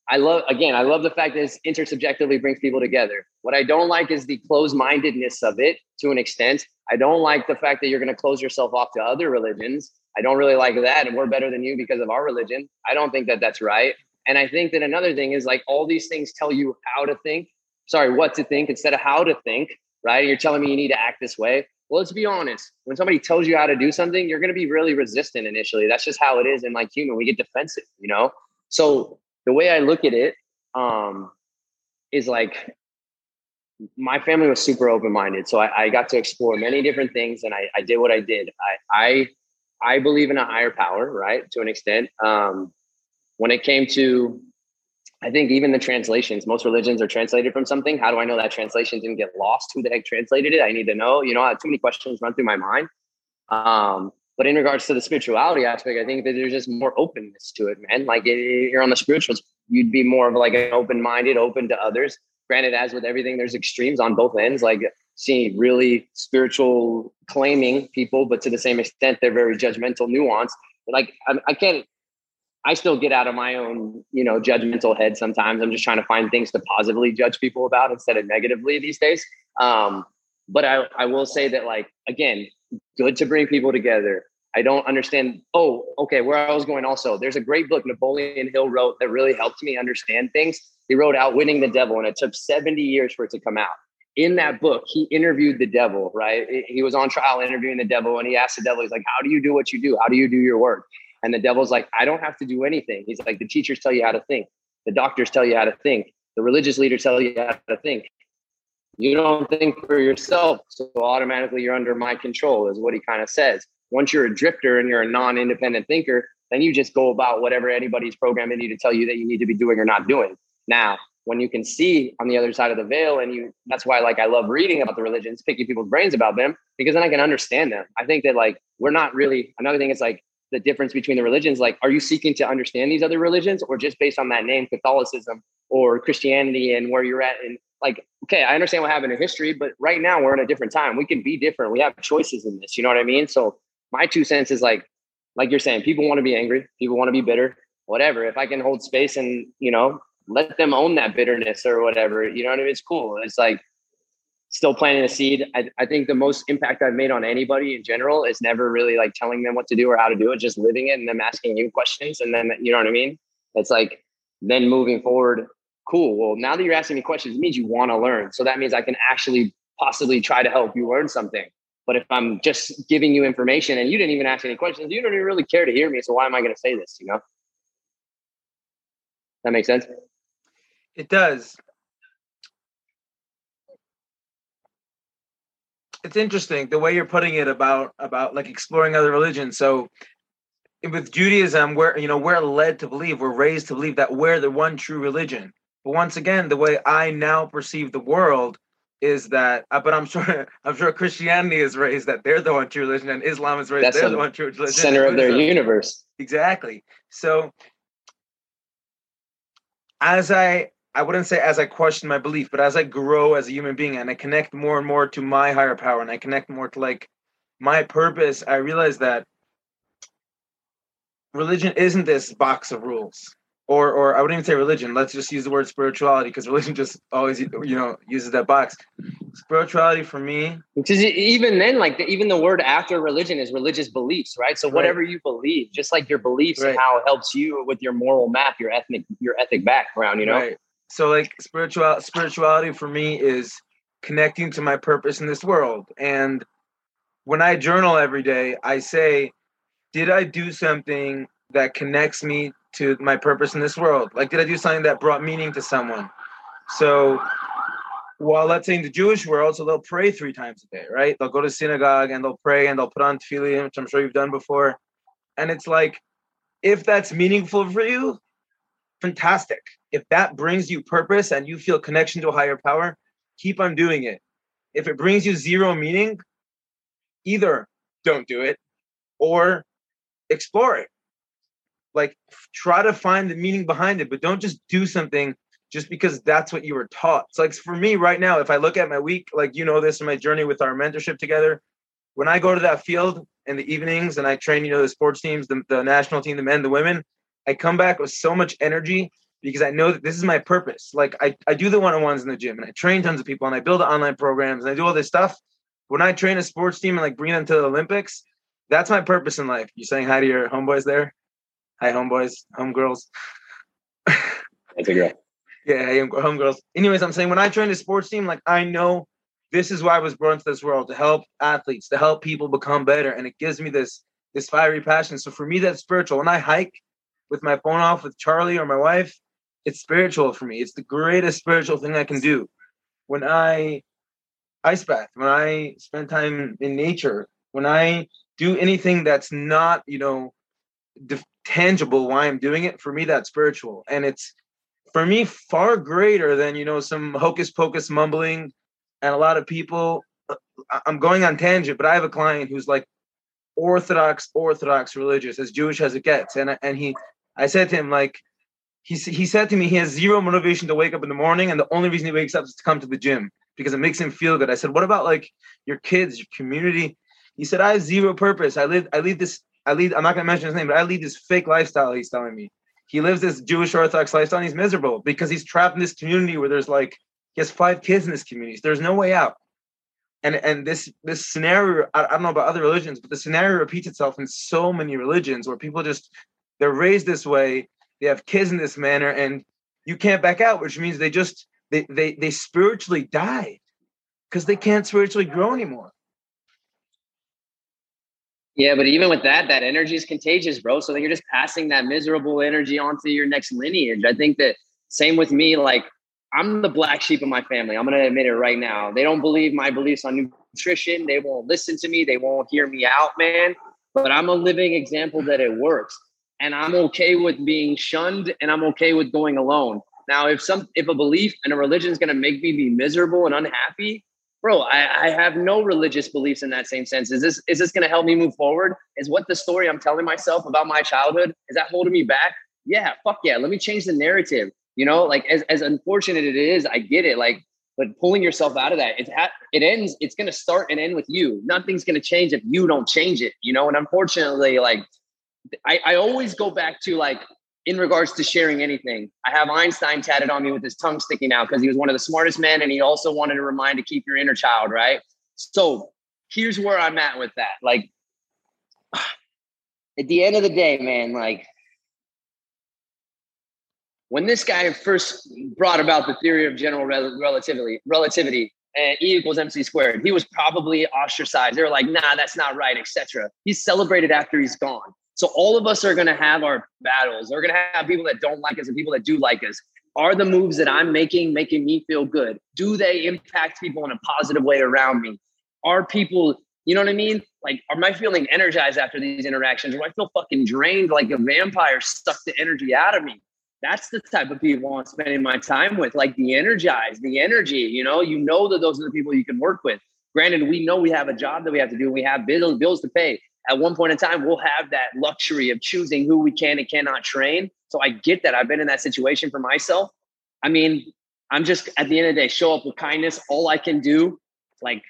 I love again, I love the fact that it's intersubjectively brings people together. What I don't like is the closed-mindedness of it to an extent. I don't like the fact that you're going to close yourself off to other religions. I don't really like that. And we're better than you because of our religion. I don't think that that's right. And I think that another thing is like all these things tell you how to think, sorry, what to think instead of how to think, right? You're telling me you need to act this way. Well, let's be honest. When somebody tells you how to do something, you're going to be really resistant initially. That's just how it is in like human. We get defensive, you know? So the way I look at it um, is like my family was super open minded. So I, I, got to explore many different things and I, I did what I did. I, I, I believe in a higher power, right? To an extent. Um, when it came to I think even the translations, most religions are translated from something. How do I know that translation didn't get lost? Who the heck translated it? I need to know. You know, I had too many questions run through my mind. Um, but in regards to the spirituality aspect, I think that there's just more openness to it, man. Like you're on the spirituals, you'd be more of like an open-minded, open to others. Granted, as with everything, there's extremes on both ends. Like seeing really spiritual claiming people, but to the same extent, they're very judgmental, nuanced. Like I, I can't I still get out of my own, you know, judgmental head sometimes. I'm just trying to find things to positively judge people about instead of negatively these days. Um, but I, I will say that, like, again, good to bring people together. I don't understand. Oh, okay, where I was going also, there's a great book Napoleon Hill wrote that really helped me understand things. He wrote Outwitting the Devil, and it took 70 years for it to come out. In that book, he interviewed the devil, right? He was on trial interviewing the devil, and he asked the devil, he's like, How do you do what you do? How do you do your work? And the devil's like, I don't have to do anything. He's like, the teachers tell you how to think, the doctors tell you how to think, the religious leaders tell you how to think. You don't think for yourself, so automatically you're under my control, is what he kind of says. Once you're a drifter and you're a non independent thinker, then you just go about whatever anybody's programming you to tell you that you need to be doing or not doing. Now, when you can see on the other side of the veil, and you that's why like I love reading about the religions, picking people's brains about them, because then I can understand them. I think that like we're not really another thing is like the difference between the religions like are you seeking to understand these other religions or just based on that name catholicism or christianity and where you're at and like okay i understand what happened in history but right now we're in a different time we can be different we have choices in this you know what i mean so my two cents is like like you're saying people want to be angry people want to be bitter whatever if i can hold space and you know let them own that bitterness or whatever you know what i mean it's cool it's like still planting a seed. I, I think the most impact I've made on anybody in general is never really like telling them what to do or how to do it, just living it and them asking you questions. And then, you know what I mean? It's like, then moving forward, cool. Well, now that you're asking me questions, it means you want to learn. So that means I can actually possibly try to help you learn something. But if I'm just giving you information and you didn't even ask any questions, you don't even really care to hear me. So why am I going to say this? You know? That makes sense? It does. it's interesting the way you're putting it about about like exploring other religions. So with Judaism, we're you know we're led to believe, we're raised to believe that we're the one true religion. But once again, the way I now perceive the world is that, uh, but I'm sure I'm sure Christianity is raised that they're the one true religion, and Islam is raised That's they're the one true religion. Center of their universe. Exactly. So as I I wouldn't say as I question my belief, but as I grow as a human being and I connect more and more to my higher power and I connect more to like my purpose, I realize that religion isn't this box of rules. Or or I wouldn't even say religion. Let's just use the word spirituality because religion just always you know uses that box. Spirituality for me, because even then, like the, even the word after religion is religious beliefs, right? So whatever right. you believe, just like your beliefs right. and how it helps you with your moral map, your ethnic your ethic background, you know. Right. So like spiritual spirituality for me is connecting to my purpose in this world, and when I journal every day, I say, did I do something that connects me to my purpose in this world? Like, did I do something that brought meaning to someone? So, while let's say in the Jewish world, so they'll pray three times a day, right? They'll go to synagogue and they'll pray and they'll put on tefillin, which I'm sure you've done before. And it's like, if that's meaningful for you, fantastic. If that brings you purpose and you feel connection to a higher power, keep on doing it. If it brings you zero meaning, either don't do it or explore it like try to find the meaning behind it but don't just do something just because that's what you were taught. It's like for me right now if i look at my week like you know this in my journey with our mentorship together when i go to that field in the evenings and i train you know the sports teams the, the national team the men the women i come back with so much energy because i know that this is my purpose. Like i, I do the one-on-ones in the gym and i train tons of people and i build online programs and i do all this stuff. When i train a sports team and like bring them to the olympics that's my purpose in life. You saying hi to your homeboys there Hi, homeboys, homegirls. That's a girl. Yeah, hey, homegirls. Anyways, I'm saying when I joined a sports team, like I know this is why I was born to this world to help athletes, to help people become better, and it gives me this this fiery passion. So for me, that's spiritual. When I hike with my phone off with Charlie or my wife, it's spiritual for me. It's the greatest spiritual thing I can do. When I ice bath, when I spend time in nature, when I do anything that's not, you know, tangible why I'm doing it, for me that's spiritual. And it's for me far greater than, you know, some hocus pocus mumbling and a lot of people uh, I'm going on tangent, but I have a client who's like orthodox, orthodox religious, as Jewish as it gets. And and he I said to him, like, he, he said to me he has zero motivation to wake up in the morning and the only reason he wakes up is to come to the gym because it makes him feel good. I said, what about like your kids, your community? He said, I have zero purpose. I live I lead this I lead. I'm not gonna mention his name, but I lead this fake lifestyle. He's telling me he lives this Jewish Orthodox lifestyle. and He's miserable because he's trapped in this community where there's like he has five kids in this community. There's no way out. And and this this scenario, I, I don't know about other religions, but the scenario repeats itself in so many religions where people just they're raised this way, they have kids in this manner, and you can't back out, which means they just they they they spiritually died because they can't spiritually grow anymore. Yeah, but even with that, that energy is contagious, bro. So then you're just passing that miserable energy onto your next lineage. I think that same with me. Like I'm the black sheep of my family. I'm gonna admit it right now. They don't believe my beliefs on nutrition. They won't listen to me. They won't hear me out, man. But I'm a living example that it works, and I'm okay with being shunned, and I'm okay with going alone. Now, if some if a belief and a religion is gonna make me be miserable and unhappy, bro, I, I, have no religious beliefs in that same sense. Is this is this going to help me move forward? Is what the story I'm telling myself about my childhood is that holding me back? Yeah, fuck yeah. Let me change the narrative. You know, like as as unfortunate it is, I get it. Like, but pulling yourself out of that, it ha- it ends. It's going to start and end with you. Nothing's going to change if you don't change it. You know, and unfortunately, like I, I always go back to like in regards to sharing anything. I have Einstein tatted on me with his tongue sticking out because he was one of the smartest men and he also wanted to remind to keep your inner child, right? So here's where I'm at with that. Like at the end of the day, man, like when this guy first brought about the theory of general rel- relativity, relativity and E equals MC squared, he was probably ostracized. They were like, nah, that's not right, etc. He's celebrated after he's gone. So all of us are going to have our battles. We're going to have people that don't like us and people that do like us. Are the moves that I'm making making me feel good? Do they impact people in a positive way around me? Are people, you know what I mean? Like, am I feeling energized after these interactions? Or I feel fucking drained like a vampire sucked the energy out of me? That's the type of people I'm spending my time with, like the energized, the energy. You know, you know that those are the people you can work with. Granted, we know we have a job that we have to do. We have bills, bills to pay at one point in time, we'll have that luxury of choosing who we can and cannot train. So I get that. I've been in that situation for myself. I mean, I'm just at the end of the day, show up with kindness. All I can do, like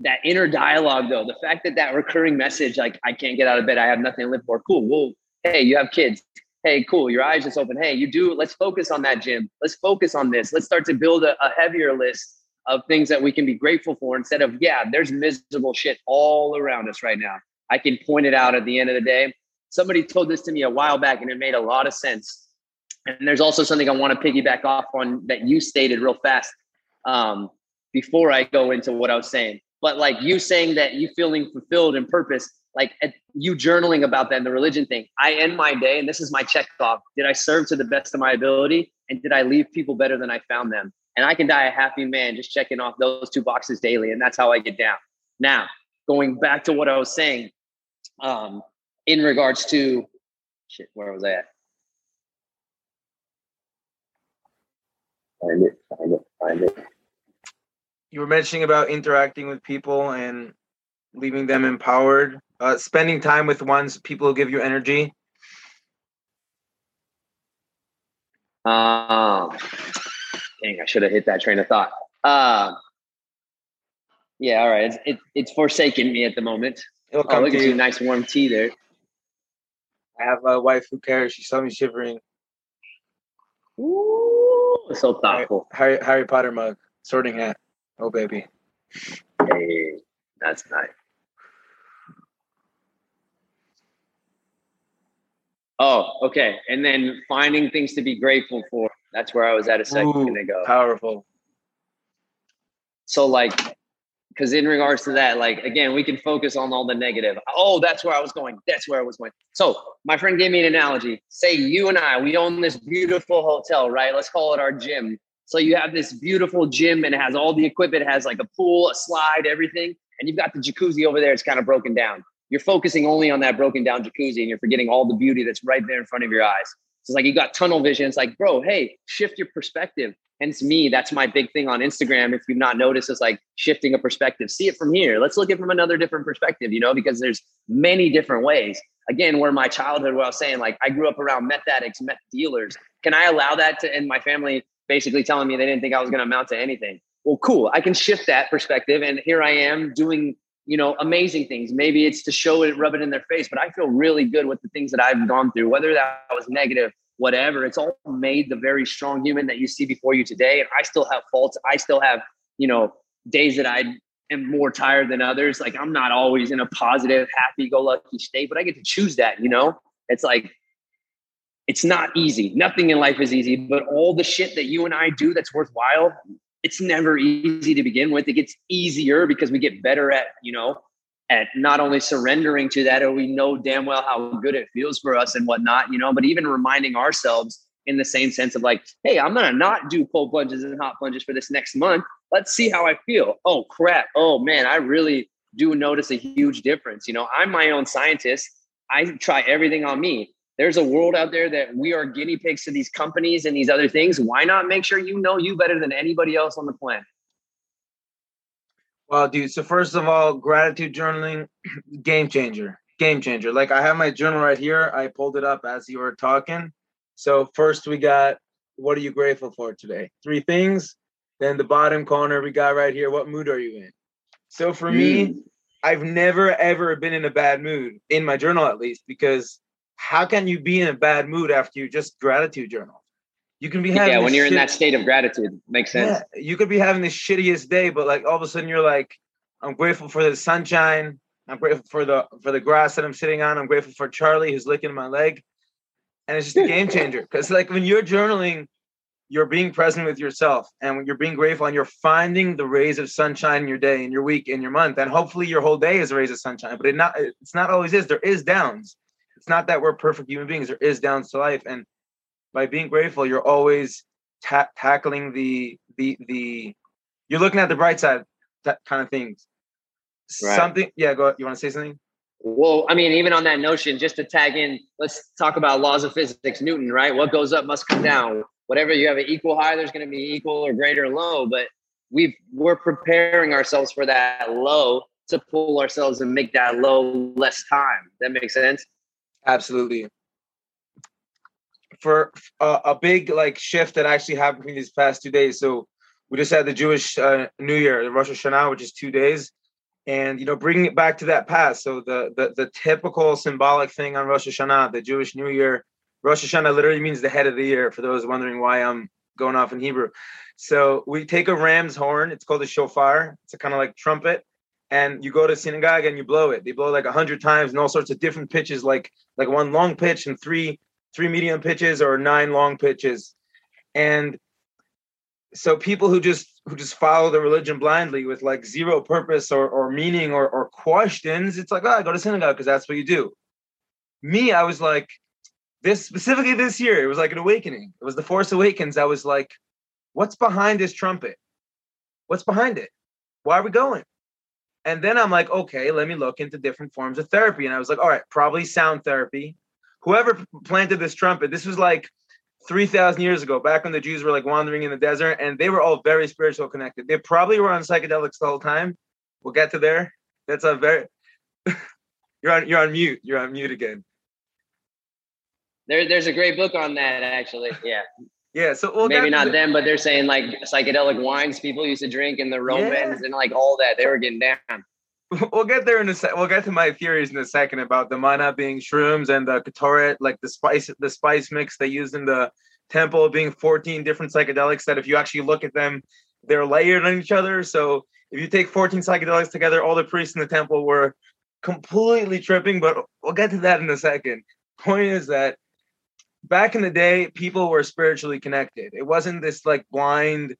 that inner dialogue, though, the fact that that recurring message, like I can't get out of bed, I have nothing to live for. Cool. Well, hey, you have kids. hey, cool, your eyes just open. Hey, you do, let's focus on that gym. Let's focus on this. Let's start to build a, a heavier list of things that we can be grateful for instead of, yeah, there's miserable shit all around us right now. I can point it out at the end of the day. Somebody told this to me a while back and it made a lot of sense. And there's also something I want to piggyback off on that you stated real fast um, before I go into what I was saying. But like you saying that you feeling fulfilled and purpose, like you journaling about that and the religion thing. I end my day, and this is my check off. Did I serve to the best of my ability? And did I leave people better than I found them? And I can die a happy man just checking off those two boxes daily. And that's how I get down. Now, going back to what I was saying, um, in regards to shit, where was I at? Find it, find it, find it. You were mentioning about interacting with people and leaving them empowered, uh, spending time with ones people who give you energy. Um, dang, I should have hit that train of thought. Uh, yeah, all right. It's it, it's forsaken me at the moment. It'll oh, come look at you. Nice warm tea there. I have a wife who cares. She saw me shivering. Ooh, so thoughtful. Harry, Harry Potter mug, sorting hat. Oh, baby. Hey, that's nice. Oh, okay. And then finding things to be grateful for. That's where I was at a second Ooh, ago. Powerful. So, like, because in regards to that, like again, we can focus on all the negative. Oh, that's where I was going. That's where I was going. So my friend gave me an analogy. Say you and I, we own this beautiful hotel, right? Let's call it our gym. So you have this beautiful gym and it has all the equipment, it has like a pool, a slide, everything. And you've got the jacuzzi over there, it's kind of broken down. You're focusing only on that broken down jacuzzi and you're forgetting all the beauty that's right there in front of your eyes. It's like you got tunnel vision. It's like, bro, hey, shift your perspective. Hence me that's my big thing on instagram if you've not noticed is like shifting a perspective. See it from here. Let's look at it from another different perspective you know because there's many different ways. Again where my childhood where i was saying like i grew up around meth addicts meth dealers. Can i allow that to and my family basically telling me they didn't think i was going to amount to anything? Well cool. I can shift that perspective and here i am doing you know amazing things maybe it's to show it rub it in their face but i feel really good with the things that i've gone through whether that was negative whatever. It's all made the very strong human that you see before you today. And I still have faults. I still have, you know, days that I am more tired than others. Like I'm not always in a positive, happy go lucky state, but I get to choose that, you know? It's like, it's not easy. Nothing in life is easy, but all the shit that you and I do that's worthwhile, it's never easy to begin with. It gets easier because we get better at, you know, at not only surrendering to that, or we know damn well how good it feels for us and whatnot, you know, but even reminding ourselves in the same sense of like, hey, I'm gonna not do cold plunges and hot plunges for this next month. Let's see how I feel. Oh crap. Oh man, I really do notice a huge difference. You know, I'm my own scientist. I try everything on me. There's a world out there that we are guinea pigs to these companies and these other things. Why not make sure you know you better than anybody else on the planet? Well, dude. So first of all, gratitude journaling, game changer, game changer. Like I have my journal right here. I pulled it up as you were talking. So first we got, what are you grateful for today? Three things. Then the bottom corner we got right here. What mood are you in? So for mm. me, I've never ever been in a bad mood in my journal, at least, because how can you be in a bad mood after you just gratitude journal? You can be having yeah when you're shit- in that state of gratitude makes sense. Yeah, you could be having the shittiest day, but like all of a sudden you're like, I'm grateful for the sunshine. I'm grateful for the for the grass that I'm sitting on. I'm grateful for Charlie who's licking my leg, and it's just a hmm. game changer. Because like when you're journaling, you're being present with yourself, and when you're being grateful, and you're finding the rays of sunshine in your day, in your week, in your month, and hopefully your whole day is a rays of sunshine. But it not it's not always is. There is downs. It's not that we're perfect human beings. There is downs to life, and by being grateful, you're always ta- tackling the the the. You're looking at the bright side, that kind of things. Right. Something, yeah. Go. You want to say something? Well, I mean, even on that notion, just to tag in, let's talk about laws of physics. Newton, right? What goes up must come down. Whatever you have an equal high, there's going to be equal or greater low. But we've we're preparing ourselves for that low to pull ourselves and make that low less time. That makes sense. Absolutely for uh, a big like shift that actually happened in these past two days. So we just had the Jewish uh, New Year, the Rosh Hashanah, which is two days, and you know bringing it back to that past. So the the the typical symbolic thing on Rosh Hashanah, the Jewish New Year, Rosh Hashanah literally means the head of the year. For those wondering why I'm going off in Hebrew, so we take a ram's horn. It's called a shofar. It's a kind of like trumpet, and you go to synagogue and you blow it. They blow like a hundred times and all sorts of different pitches, like like one long pitch and three three medium pitches or nine long pitches, and so people who just who just follow the religion blindly with like zero purpose or, or meaning or, or questions it's like oh i go to synagogue because that's what you do. Me i was like this specifically this year it was like an awakening. It was the force awakens. I was like what's behind this trumpet? What's behind it? Why are we going and then i'm like okay let me look into different forms of therapy and i was like all right probably sound therapy whoever planted this trumpet this was like 3,000 years ago, back when the Jews were like wandering in the desert, and they were all very spiritual connected. They probably were on psychedelics the whole time. We'll get to there. That's a very you're on you're on mute. You're on mute again. There, there's a great book on that actually. Yeah. Yeah, so we'll maybe not the, them, but they're saying like psychedelic wines people used to drink in the Romans yeah. and like all that. They were getting down. We'll get there in a sec. We'll get to my theories in a second about the manna being shrooms and the ketoret, like the spice, the spice mix they used in the temple being 14 different psychedelics. That if you actually look at them, they're layered on each other. So if you take 14 psychedelics together, all the priests in the temple were completely tripping. But we'll get to that in a second. Point is that back in the day, people were spiritually connected. It wasn't this like blind.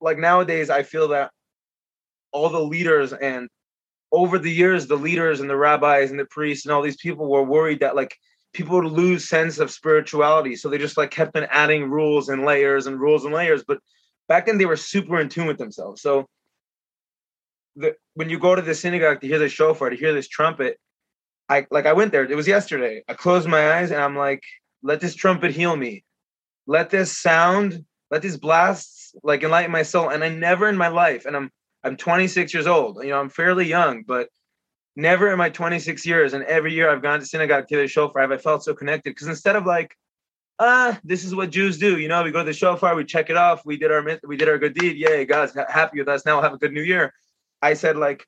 Like nowadays, I feel that all the leaders and over the years the leaders and the rabbis and the priests and all these people were worried that like people would lose sense of spirituality so they just like kept on adding rules and layers and rules and layers but back then they were super in tune with themselves so the, when you go to the synagogue to hear the shofar to hear this trumpet i like i went there it was yesterday i closed my eyes and i'm like let this trumpet heal me let this sound let these blasts like enlighten my soul and i never in my life and i'm I'm 26 years old. You know, I'm fairly young, but never in my 26 years and every year I've gone to synagogue to the shofar have I felt so connected. Because instead of like, ah, this is what Jews do. You know, we go to the shofar, we check it off, we did our we did our good deed. Yay, God's happy with us. Now we'll have a good new year. I said like,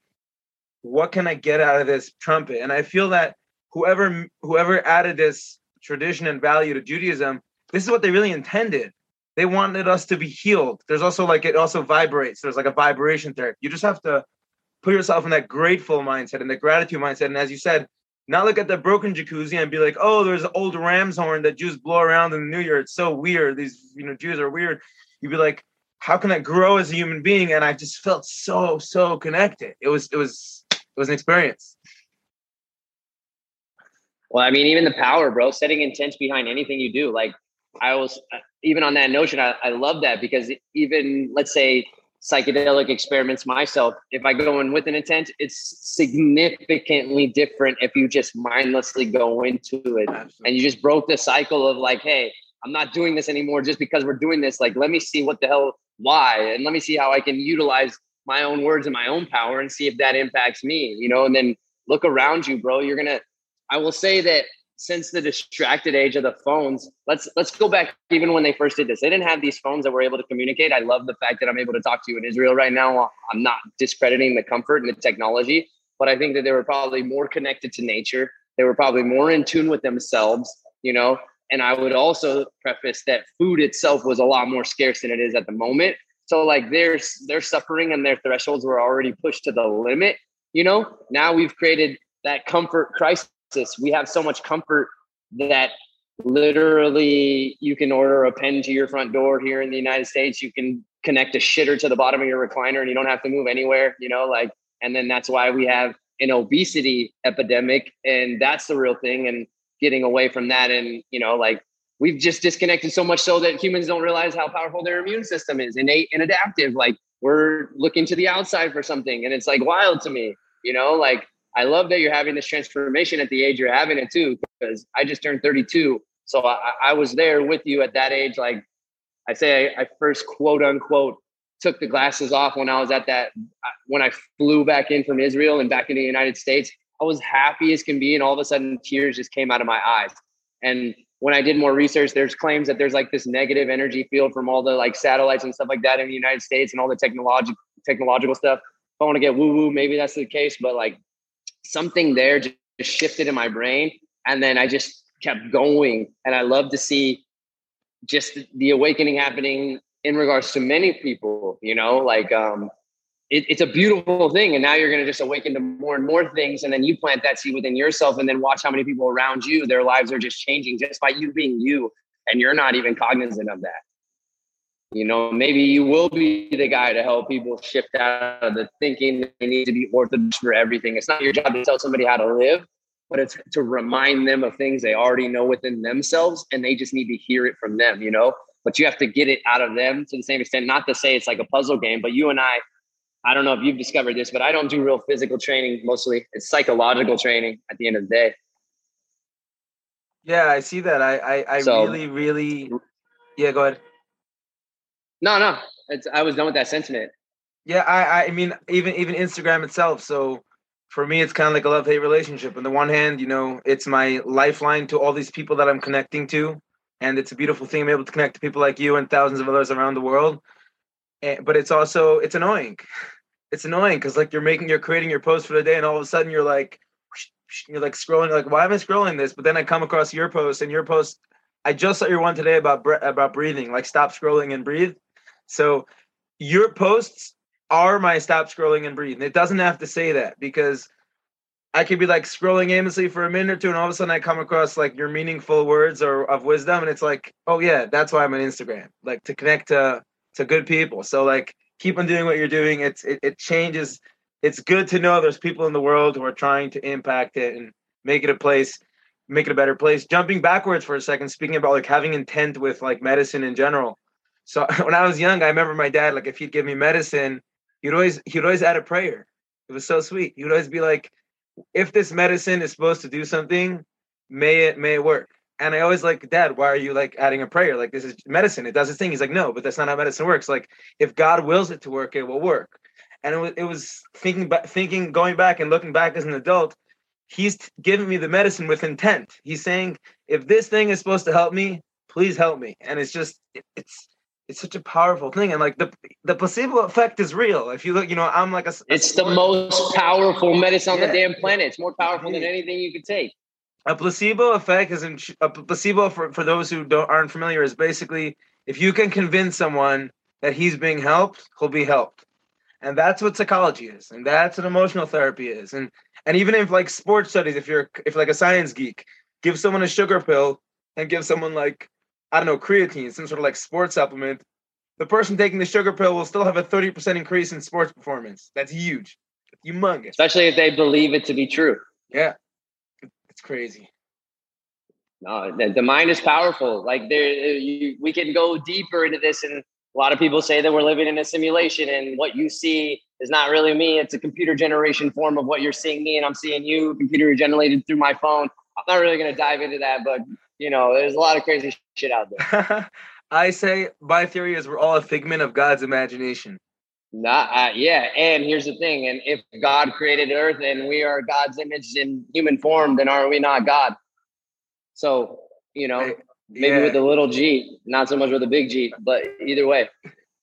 what can I get out of this trumpet? And I feel that whoever whoever added this tradition and value to Judaism, this is what they really intended they wanted us to be healed. There's also like it also vibrates. There's like a vibration there. You just have to put yourself in that grateful mindset and the gratitude mindset. And as you said, not look at the broken jacuzzi and be like, oh, there's an old ram's horn that Jews blow around in the New Year. It's so weird. These you know Jews are weird. You'd be like, how can I grow as a human being? And I just felt so so connected. It was it was it was an experience. Well, I mean, even the power, bro, setting intent behind anything you do. Like I was uh, even on that notion, I, I love that because even let's say psychedelic experiments myself, if I go in with an intent, it's significantly different if you just mindlessly go into it Absolutely. and you just broke the cycle of like, hey, I'm not doing this anymore just because we're doing this. Like, let me see what the hell, why, and let me see how I can utilize my own words and my own power and see if that impacts me, you know, and then look around you, bro. You're gonna, I will say that since the distracted age of the phones let's let's go back even when they first did this. They didn't have these phones that were able to communicate. I love the fact that i'm able to talk to you in israel right now. I'm not discrediting the comfort and the technology but i think that they were probably more connected to nature. They were probably more in tune with themselves you know? And i would also preface that food itself was a lot more scarce than it is at the moment. So like their their suffering and their thresholds were already pushed to the limit you know? Now we've created that comfort crisis we have so much comfort that literally you can order a pen to your front door here in the United States. You can connect a shitter to the bottom of your recliner and you don't have to move anywhere, you know, like, and then that's why we have an obesity epidemic. And that's the real thing. And getting away from that. And, you know, like we've just disconnected so much so that humans don't realize how powerful their immune system is innate and adaptive. Like we're looking to the outside for something. And it's like wild to me, you know, like I love that you're having this transformation at the age you're having it too, because I just turned 32. So I, I, was there with you at that age. Like I say, I, I, first quote unquote took the glasses off when I was at that, uh, when I flew back in from Israel and back into the United States. I was happy as can be. And all of a sudden, tears just came out of my eyes. And when I did more research, there's claims that there's like this negative energy field from all the like satellites and stuff like that in the United States and all the technological technological stuff. If I want to get woo woo, maybe that's the case. But like something there just shifted in my brain. And then I just kept going. And I love to see just the awakening happening in regards to many people, you know, like um, it, it's a beautiful thing. And now you're going to just awaken to more and more things. And then you plant that seed within yourself and then watch how many people around you, their lives are just changing just by you being you. And you're not even cognizant of that. You know, maybe you will be the guy to help people shift out of the thinking they need to be orthodox for everything. It's not your job to tell somebody how to live, but it's to remind them of things they already know within themselves and they just need to hear it from them, you know? But you have to get it out of them to the same extent. Not to say it's like a puzzle game, but you and I, I don't know if you've discovered this, but I don't do real physical training mostly. It's psychological training at the end of the day. Yeah, I see that. I I, I so, really, really yeah, go ahead. No, no. It's I was done with that sentiment. Yeah, I I mean even even Instagram itself. So for me it's kind of like a love-hate relationship. On the one hand, you know, it's my lifeline to all these people that I'm connecting to. And it's a beautiful thing. I'm able to connect to people like you and thousands of others around the world. And, but it's also it's annoying. It's annoying because like you're making you're creating your post for the day and all of a sudden you're like you're like scrolling like why am I scrolling this? But then I come across your post and your post I just saw your one today about about breathing, like stop scrolling and breathe. So your posts are my stop scrolling and breathe. And it doesn't have to say that because I could be like scrolling aimlessly for a minute or two, and all of a sudden I come across like your meaningful words or of wisdom, and it's like, oh yeah, that's why I'm on Instagram, like to connect to to good people. So like keep on doing what you're doing. It's it, it changes. It's good to know there's people in the world who are trying to impact it and make it a place, make it a better place. Jumping backwards for a second, speaking about like having intent with like medicine in general. So when I was young, I remember my dad, like if he'd give me medicine, he'd always he'd always add a prayer. It was so sweet. He would always be like, if this medicine is supposed to do something, may it may it work. And I always like, Dad, why are you like adding a prayer? Like this is medicine. It does its thing. He's like, no, but that's not how medicine works. Like if God wills it to work, it will work. And it was, it was thinking back, thinking, going back and looking back as an adult. He's giving me the medicine with intent. He's saying, if this thing is supposed to help me, please help me. And it's just, it's it's such a powerful thing and like the the placebo effect is real. If you look you know i'm like a, a it's the most powerful medicine on yeah. the damn planet. It's more powerful than anything you could take. A placebo effect is in, a placebo for, for those who don't aren't familiar is basically if you can convince someone that he's being helped he'll be helped. And that's what psychology is and that's what emotional therapy is. And and even if like sports studies if you're if like a science geek give someone a sugar pill and give someone like I don't know, creatine, some sort of like sports supplement, the person taking the sugar pill will still have a 30% increase in sports performance. That's huge. Humongous. Especially if they believe it to be true. Yeah. It's crazy. No, the, the mind is powerful. Like there, uh, you, we can go deeper into this, and a lot of people say that we're living in a simulation, and what you see is not really me. It's a computer generation form of what you're seeing me, and I'm seeing you, computer generated through my phone. I'm not really going to dive into that, but you know, there's a lot of crazy shit out there. I say my theory is we're all a figment of God's imagination. Not, uh, yeah, and here's the thing: and if God created Earth and we are God's image in human form, then are we not God? So you know, I, maybe yeah. with a little G, not so much with a big G, but either way.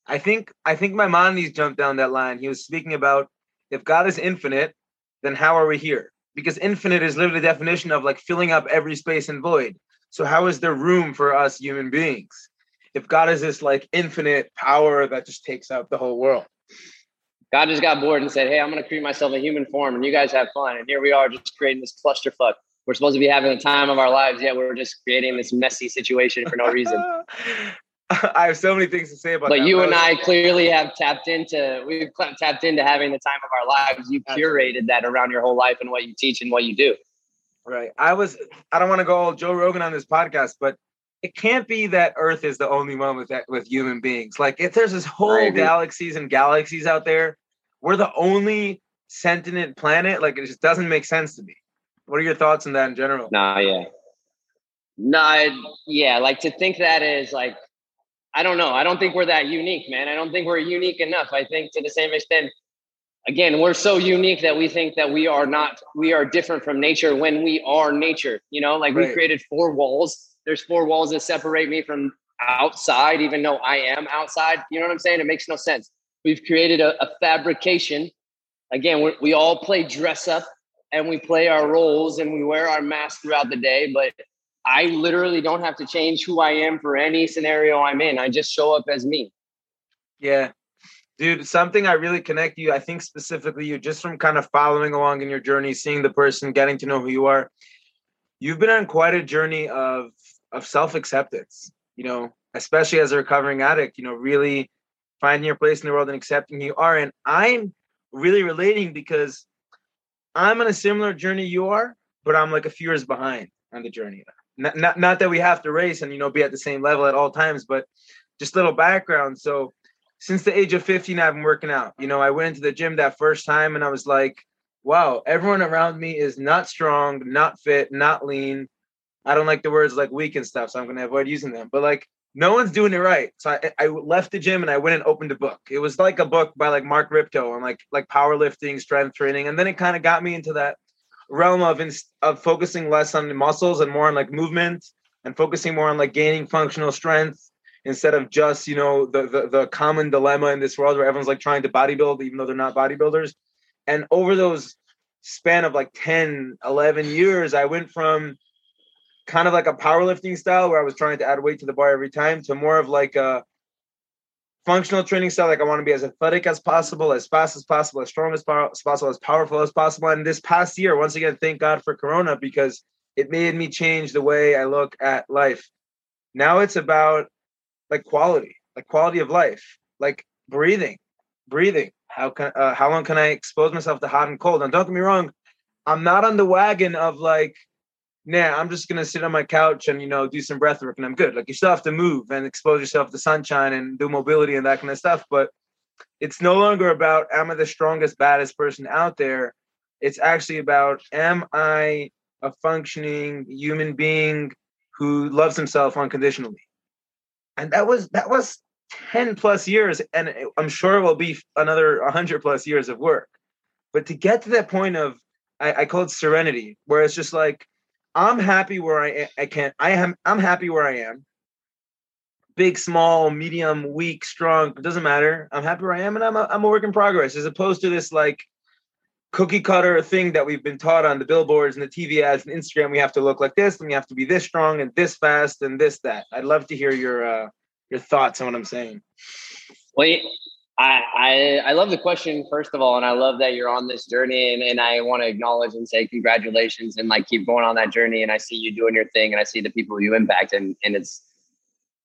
I think I think Maimonides jumped down that line. He was speaking about if God is infinite, then how are we here? Because infinite is literally the definition of like filling up every space and void. So how is there room for us human beings? If God is this like infinite power that just takes out the whole world. God just got bored and said, Hey, I'm gonna create myself a human form and you guys have fun. And here we are just creating this clusterfuck. We're supposed to be having the time of our lives, yet we're just creating this messy situation for no reason. I have so many things to say about but that. But you and I clearly have tapped into we've tapped into having the time of our lives. You curated that around your whole life and what you teach and what you do. Right. I was. I don't want to go all Joe Rogan on this podcast, but it can't be that Earth is the only one with that with human beings. Like if there's this whole galaxies and galaxies out there, we're the only sentient planet. Like it just doesn't make sense to me. What are your thoughts on that in general? Nah, yeah. Nah, yeah. Like to think that is like, I don't know. I don't think we're that unique, man. I don't think we're unique enough. I think to the same extent, again we're so unique that we think that we are not we are different from nature when we are nature you know like right. we created four walls there's four walls that separate me from outside even though i am outside you know what i'm saying it makes no sense we've created a, a fabrication again we all play dress up and we play our roles and we wear our masks throughout the day but I literally don't have to change who I am for any scenario I'm in. I just show up as me. Yeah. Dude, something I really connect you, I think specifically you, just from kind of following along in your journey, seeing the person, getting to know who you are. You've been on quite a journey of of self-acceptance, you know, especially as a recovering addict, you know, really finding your place in the world and accepting who you are. And I'm really relating because I'm on a similar journey you are, but I'm like a few years behind on the journey. Not, not, not that we have to race and, you know, be at the same level at all times, but just little background. So since the age of 15, I've been working out. You know, I went into the gym that first time and I was like, wow, everyone around me is not strong, not fit, not lean. I don't like the words like weak and stuff, so I'm going to avoid using them. But like, no one's doing it right. So I, I left the gym and I went and opened a book. It was like a book by like Mark Rippetoe on like like powerlifting, strength training, and then it kind of got me into that realm of of focusing less on muscles and more on like movement and focusing more on like gaining functional strength instead of just you know the, the the common dilemma in this world where everyone's like trying to bodybuild even though they're not bodybuilders. And over those span of like 10 11 years i went from kind of like a powerlifting style where i was trying to add weight to the bar every time to more of like a functional training style. Like i want to be as athletic as possible as fast as possible as strong as possible as powerful as possible. And this past year once again thank god for corona because it made me change the way i look at life. Now it's about like quality, like quality of life, like breathing, breathing. How can uh, how long can I expose myself to hot and cold? And don't get me wrong, I'm not on the wagon of like, nah, I'm just gonna sit on my couch and you know do some breath work and I'm good. Like you still have to move and expose yourself to sunshine and do mobility and that kind of stuff. But it's no longer about am I the strongest, baddest person out there. It's actually about am I a functioning human being who loves himself unconditionally and that was that was 10 plus years and i'm sure it will be another 100 plus years of work. But to get to that point of I, I call it serenity where it's just like i'm happy where i i can't i am i'm happy where i am. Big small medium weak strong it doesn't matter. I'm happy where i am and i'm a, I'm a work in progress as opposed to this like cookie cutter thing that we've been taught on the billboards and the TV ads and Instagram. We have to look like this, and we have to be this strong and this fast and this that. I'd love to hear your uh, your thoughts on what I'm saying. Well, I, I I love the question first of all, and I love that you're on this journey, and, and I want to acknowledge and say congratulations, and like keep going on that journey. And I see you doing your thing, and I see the people you impact, and and it's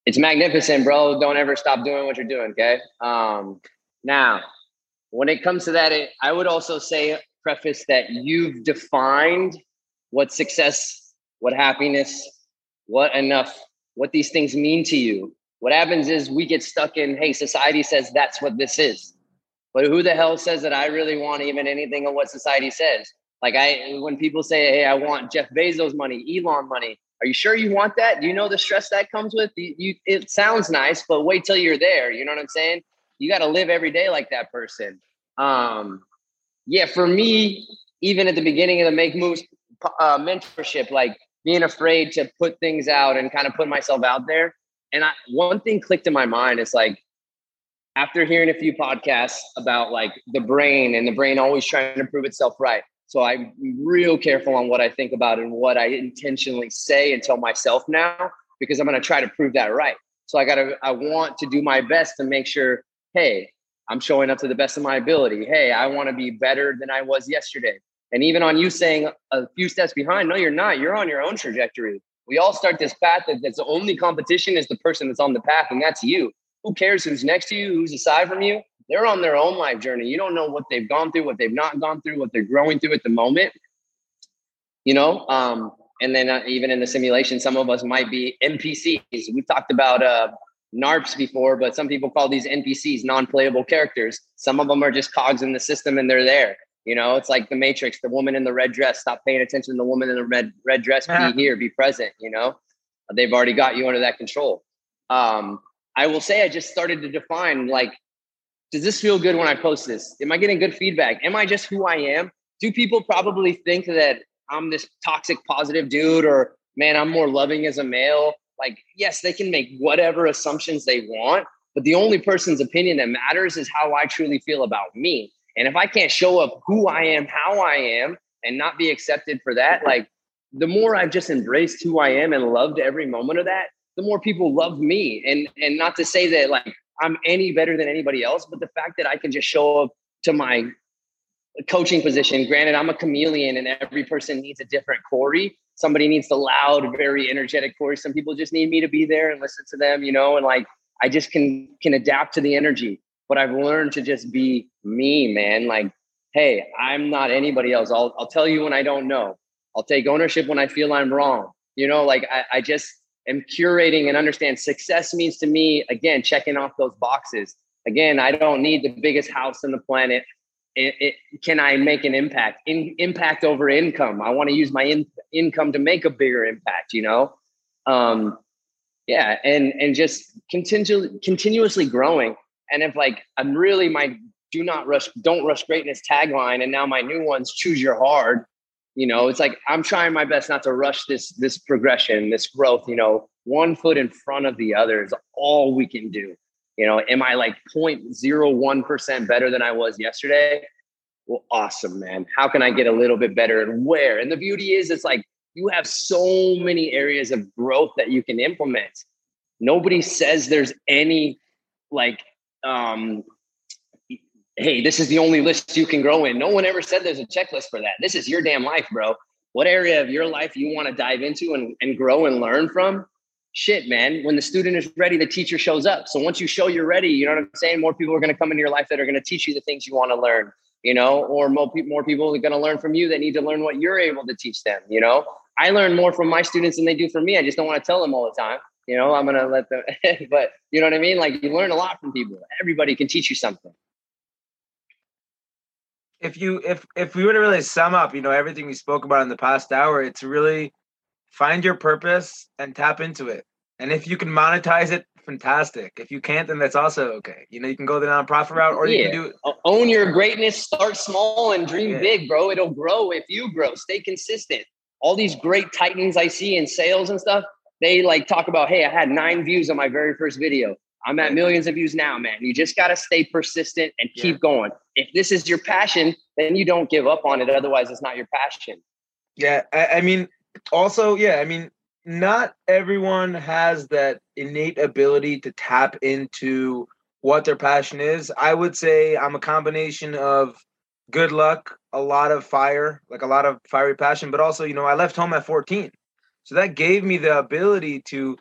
it's magnificent, bro. Don't ever stop doing what you're doing. Okay. Um, now when it comes to that, it, I would also say, preface that you've defined what success, what happiness, what enough, what these things mean to you. What happens is we get stuck in, hey, society says that's what this is. But who the hell says that I really want even anything of what society says? Like I when people say, hey, I want Jeff Bezos money, Elon money, are you sure you want that? Do you know the stress that comes with? You, you it sounds nice, but wait till you're there. You know what I'm saying? You got to live every day like that person. Um, yeah, for me, even at the beginning of the Make Moves uh, mentorship, like being afraid to put things out and kind of put myself out there. And I, one thing clicked in my mind. It's like after hearing a few podcasts about like the brain and the brain always trying to prove itself right. So I'm real careful on what I think about and what I intentionally say and tell myself now because I'm going to try to prove that right. So I got to, I want to do my best to make sure hey, I'm showing up to the best of my ability. Hey, I want to be better than I was yesterday. And even on you saying a few steps behind, no, you're not. You're on your own trajectory. We all start this path that that's the only competition is the person that's on the path, and that's you. Who cares who's next to you, who's aside from you? They're on their own life journey. You don't know what they've gone through, what they've not gone through, what they're growing through at the moment. You know, um, and then uh, even in the simulation, some of us might be NPCs. We've talked about uh, NARPs before, but some people call these NPCs non-playable characters. Some of them are just cogs in the system and they're there. You know, it's like the Matrix, the woman in the red dress. Stop paying attention to the woman in the red red dress. Be here, be present. You know, they've already got you under that control. Um, I will say, I just started to define like, does this feel good when I post this? Am I getting good feedback? Am I just who I am? Do people probably think that I'm this toxic positive dude, or man, I'm more loving as a male? Like yes they can make whatever assumptions they want but the only person's opinion that matters is how i truly feel about me and if i can't show up who i am how i am and not be accepted for that like the more I've just embraced who I am and loved every moment of that, the more people love me. And and not to say that like I'm any better than anybody else, but the fact that I can just show up to my coaching position. Granted, I'm a chameleon and every person needs a different Corey. Somebody needs the loud, very energetic voice. Some people just need me to be there and listen to them, you know, and like I just can can adapt to the energy. But I've learned to just be me, man. Like, hey, I'm not anybody else. I'll I'll tell you when I don't know. I'll take ownership when I feel I'm wrong. You know, like I, I just am curating and understand success means to me, again, checking off those boxes. Again, I don't need the biggest house on the planet it, it, can I make an impact? In, impact over income. I want to use my in, income to make a bigger impact. You know, um, yeah, and and just continue continuously growing. And if like I'm really my do not rush, don't rush greatness tagline, and now my new one's choose your hard. You know, it's like I'm trying my best not to rush this this progression, this growth. You know, one foot in front of the other is all we can do. You know, am I like 0.01% better than I was yesterday? Well, awesome, man. How can I get a little bit better and where? And the beauty is, it's like you have so many areas of growth that you can implement. Nobody says there's any like, um, hey, this is the only list you can grow in. No one ever said there's a checklist for that. This is your damn life, bro. What area of your life you want to dive into and, and grow and learn from? Shit, man, when the student is ready, the teacher shows up. So once you show you're ready, you know what I'm saying? More people are going to come into your life that are going to teach you the things you want to learn, you know, or more, more people are going to learn from you that need to learn what you're able to teach them, you know? I learn more from my students than they do from me. I just don't want to tell them all the time. You know, I'm going to let them, but you know what I mean? Like you learn a lot from people. Everybody can teach you something. If you, if, if we were to really sum up, you know, everything we spoke about in the past hour, it's really find your purpose and tap into it. And if you can monetize it, fantastic. If you can't, then that's also okay. You know, you can go the nonprofit route or yeah. you can do own your greatness, start small and dream yeah. big, bro. It'll grow if you grow. Stay consistent. All these great titans I see in sales and stuff, they like talk about, hey, I had nine views on my very first video. I'm at millions of views now, man. You just got to stay persistent and keep yeah. going. If this is your passion, then you don't give up on it. Otherwise, it's not your passion. Yeah. I, I mean, also, yeah, I mean, not everyone has that innate ability to tap into what their passion is. I would say I'm a combination of good luck, a lot of fire, like a lot of fiery passion, but also, you know, I left home at 14. So that gave me the ability to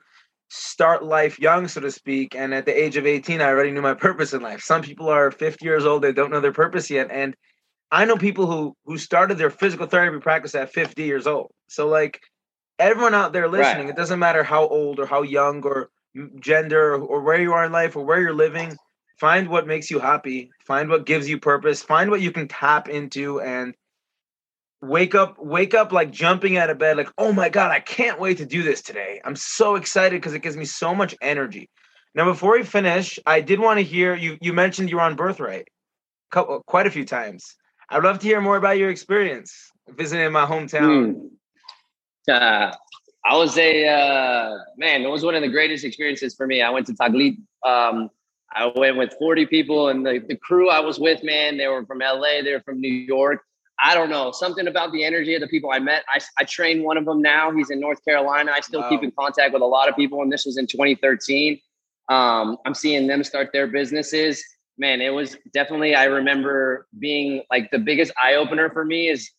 start life young, so to speak. And at the age of 18, I already knew my purpose in life. Some people are 50 years old, they don't know their purpose yet. And I know people who who started their physical therapy practice at 50 years old. So like everyone out there listening, right. it doesn't matter how old or how young or gender or where you are in life or where you're living, find what makes you happy, find what gives you purpose, find what you can tap into and wake up wake up like jumping out of bed like, "Oh my god, I can't wait to do this today. I'm so excited because it gives me so much energy." Now, before we finish, I did want to hear you you mentioned you're on Birthright quite a few times. I'd love to hear more about your experience visiting my hometown. Mm. Uh, I was a uh, man. It was one of the greatest experiences for me. I went to Taglit. Um, I went with 40 people, and the, the crew I was with, man, they were from LA, they were from New York. I don't know something about the energy of the people I met. I, I train one of them now. He's in North Carolina. I still wow. keep in contact with a lot of people, and this was in 2013. Um, I'm seeing them start their businesses. Man, it was definitely. I remember being like the biggest eye opener for me is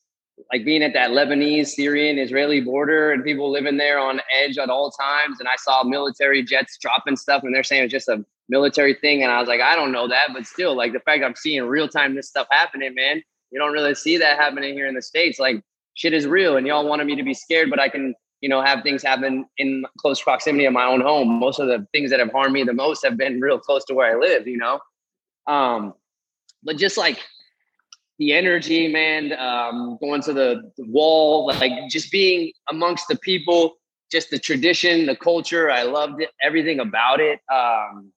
like being at that Lebanese, Syrian, Israeli border and people living there on edge at all times. And I saw military jets dropping stuff and they're saying it's just a military thing. And I was like, I don't know that, but still, like the fact I'm seeing real time this stuff happening, man, you don't really see that happening here in the States. Like shit is real and y'all wanted me to be scared, but I can, you know, have things happen in close proximity of my own home. Most of the things that have harmed me the most have been real close to where I live, you know? Um, but just like the energy, man, um, going to the, the wall, like just being amongst the people, just the tradition, the culture. I loved it, everything about it. Um,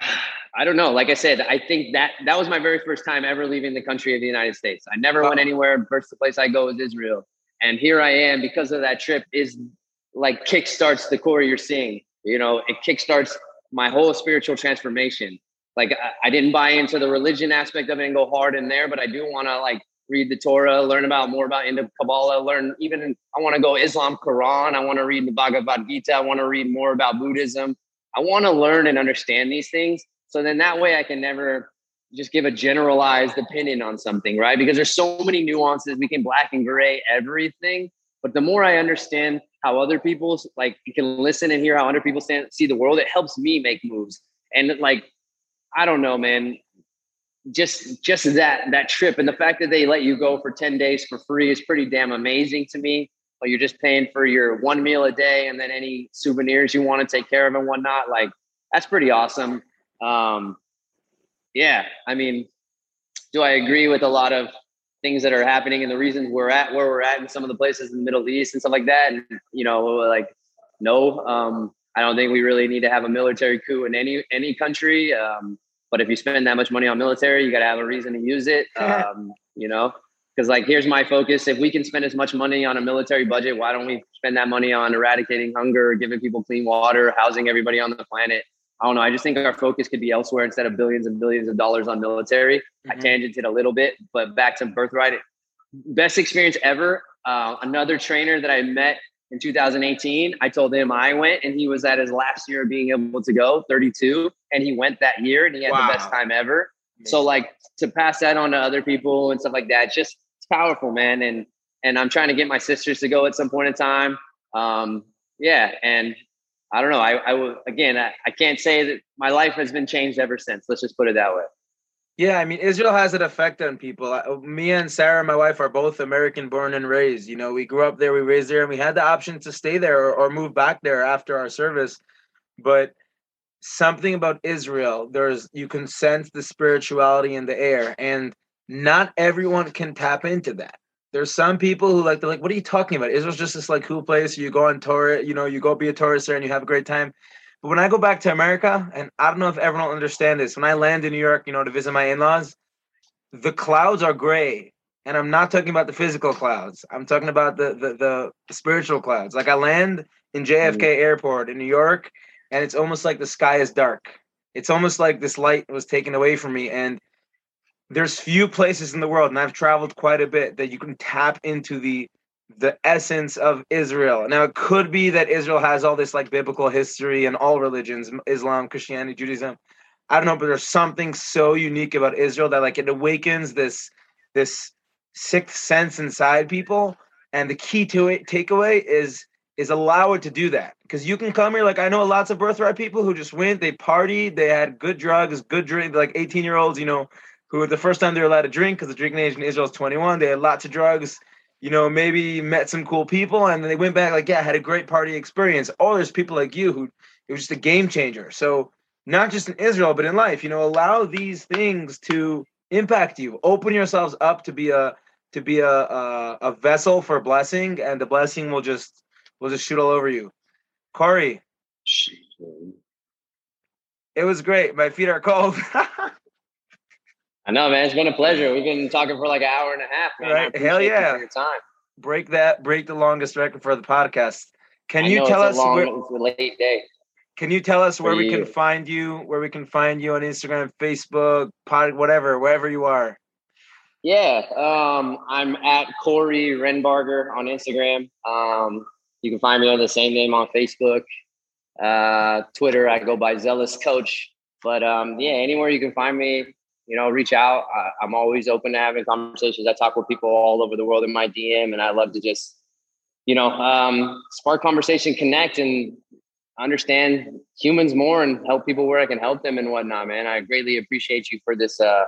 I don't know. Like I said, I think that that was my very first time ever leaving the country of the United States. I never went anywhere. First place I go is Israel, and here I am because of that trip. Is like kickstarts the core you're seeing. You know, it kickstarts my whole spiritual transformation like I, I didn't buy into the religion aspect of it and go hard in there, but I do want to like read the Torah, learn about more about into Kabbalah, learn even I want to go Islam, Quran. I want to read the Bhagavad Gita. I want to read more about Buddhism. I want to learn and understand these things. So then that way I can never just give a generalized opinion on something, right? Because there's so many nuances. We can black and gray everything. But the more I understand how other people's like you can listen and hear how other people stand, see the world, it helps me make moves. And like, I don't know, man. Just just that that trip and the fact that they let you go for 10 days for free is pretty damn amazing to me. But you're just paying for your one meal a day and then any souvenirs you want to take care of and whatnot. Like that's pretty awesome. Um, yeah, I mean, do I agree with a lot of things that are happening and the reasons we're at where we're at in some of the places in the Middle East and stuff like that? And you know, like no, um, I don't think we really need to have a military coup in any any country. Um, but if you spend that much money on military, you got to have a reason to use it. Um, you know, because like here's my focus: if we can spend as much money on a military budget, why don't we spend that money on eradicating hunger, giving people clean water, housing everybody on the planet? I don't know. I just think our focus could be elsewhere instead of billions and billions of dollars on military. Mm-hmm. I tangented a little bit, but back to birthright. Best experience ever. Uh, another trainer that I met in 2018, I told him I went and he was at his last year of being able to go, 32, and he went that year and he had wow. the best time ever. So like to pass that on to other people and stuff like that, just it's powerful, man. And and I'm trying to get my sisters to go at some point in time. Um, yeah, and I don't know. I, I will again. I, I can't say that my life has been changed ever since. Let's just put it that way. Yeah, I mean, Israel has an effect on people. Me and Sarah, my wife, are both American born and raised. You know, we grew up there, we raised there, and we had the option to stay there or, or move back there after our service. But something about Israel, there's you can sense the spirituality in the air, and not everyone can tap into that there's some people who like they're like, what are you talking about? Israel's just this like cool place. You go on tour, you know, you go be a tourist there and you have a great time. But when I go back to America, and I don't know if everyone will understand this, when I land in New York, you know, to visit my in-laws, the clouds are gray. And I'm not talking about the physical clouds. I'm talking about the the, the spiritual clouds. Like I land in JFK mm. Airport in New York, and it's almost like the sky is dark. It's almost like this light was taken away from me. And there's few places in the world, and I've traveled quite a bit, that you can tap into the the essence of Israel. Now it could be that Israel has all this like biblical history and all religions, Islam, Christianity, Judaism. I don't know, but there's something so unique about Israel that like it awakens this this sixth sense inside people. And the key to it takeaway is is allow it to do that. Because you can come here, like I know lots of birthright people who just went, they partied, they had good drugs, good drink, like 18 year olds, you know, who the first time they were allowed to drink because the drinking age in Israel is 21. They had lots of drugs, you know, maybe met some cool people, and they went back like, yeah, had a great party experience. Or there's people like you who it was just a game changer. So not just in Israel, but in life, you know, allow these things to impact you. Open yourselves up to be a to be a a, a vessel for blessing, and the blessing will just will just shoot all over you. Corey. It was great. My feet are cold. I know, man. It's been a pleasure. We've been talking for like an hour and a half, man. Right. Hell yeah. your time. Break that, break the longest record for the podcast. Can I you tell us long, where, it's a late day. Can you tell us where we can find you, where we can find you on Instagram, Facebook, pod, whatever, wherever you are? Yeah. Um, I'm at Corey Renbarger on Instagram. Um, you can find me on the same name on Facebook. Uh, Twitter, I go by Zealous Coach. But um, yeah, anywhere you can find me, you know, reach out. I, am always open to having conversations. I talk with people all over the world in my DM, and I love to just, you know, um, spark conversation, connect, and understand humans more and help people where I can help them and whatnot. Man, I greatly appreciate you for this, uh,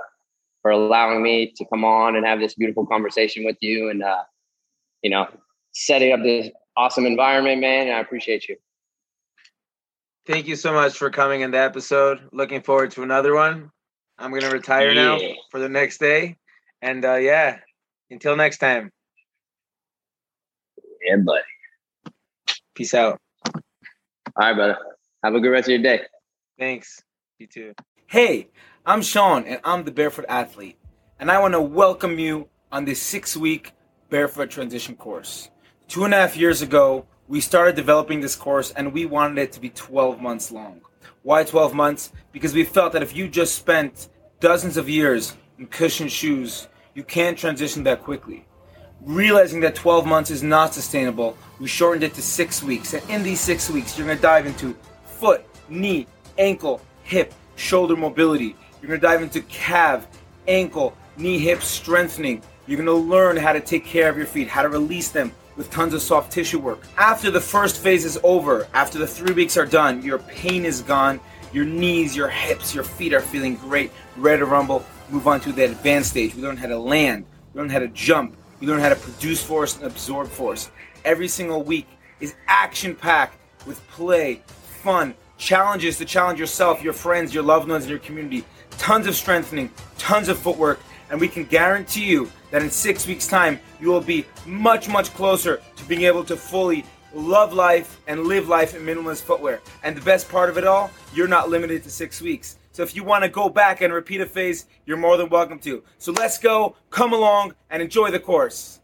for allowing me to come on and have this beautiful conversation with you, and uh, you know, setting up this awesome environment, man. I appreciate you. Thank you so much for coming in the episode. Looking forward to another one. I'm gonna retire yeah. now for the next day. And uh, yeah, until next time. Yeah, buddy. Peace out. All right, brother. Have a good rest of your day. Thanks. You too. Hey, I'm Sean, and I'm the Barefoot Athlete, and I want to welcome you on this six-week Barefoot Transition course. Two and a half years ago, we started developing this course, and we wanted it to be 12 months long. Why 12 months? Because we felt that if you just spent dozens of years in cushioned shoes, you can't transition that quickly. Realizing that 12 months is not sustainable, we shortened it to six weeks. And in these six weeks, you're going to dive into foot, knee, ankle, hip, shoulder mobility. You're going to dive into calf, ankle, knee, hip strengthening. You're going to learn how to take care of your feet, how to release them with tons of soft tissue work. After the first phase is over, after the three weeks are done, your pain is gone, your knees, your hips, your feet are feeling great, ready to rumble. Move on to the advanced stage. We learn how to land, we learn how to jump, we learn how to produce force and absorb force. Every single week is action packed with play, fun, challenges to challenge yourself, your friends, your loved ones, and your community. Tons of strengthening, tons of footwork, and we can guarantee you that in six weeks' time, you will be much, much closer to being able to fully love life and live life in minimalist footwear. And the best part of it all, you're not limited to six weeks. So if you want to go back and repeat a phase, you're more than welcome to. So let's go, come along, and enjoy the course.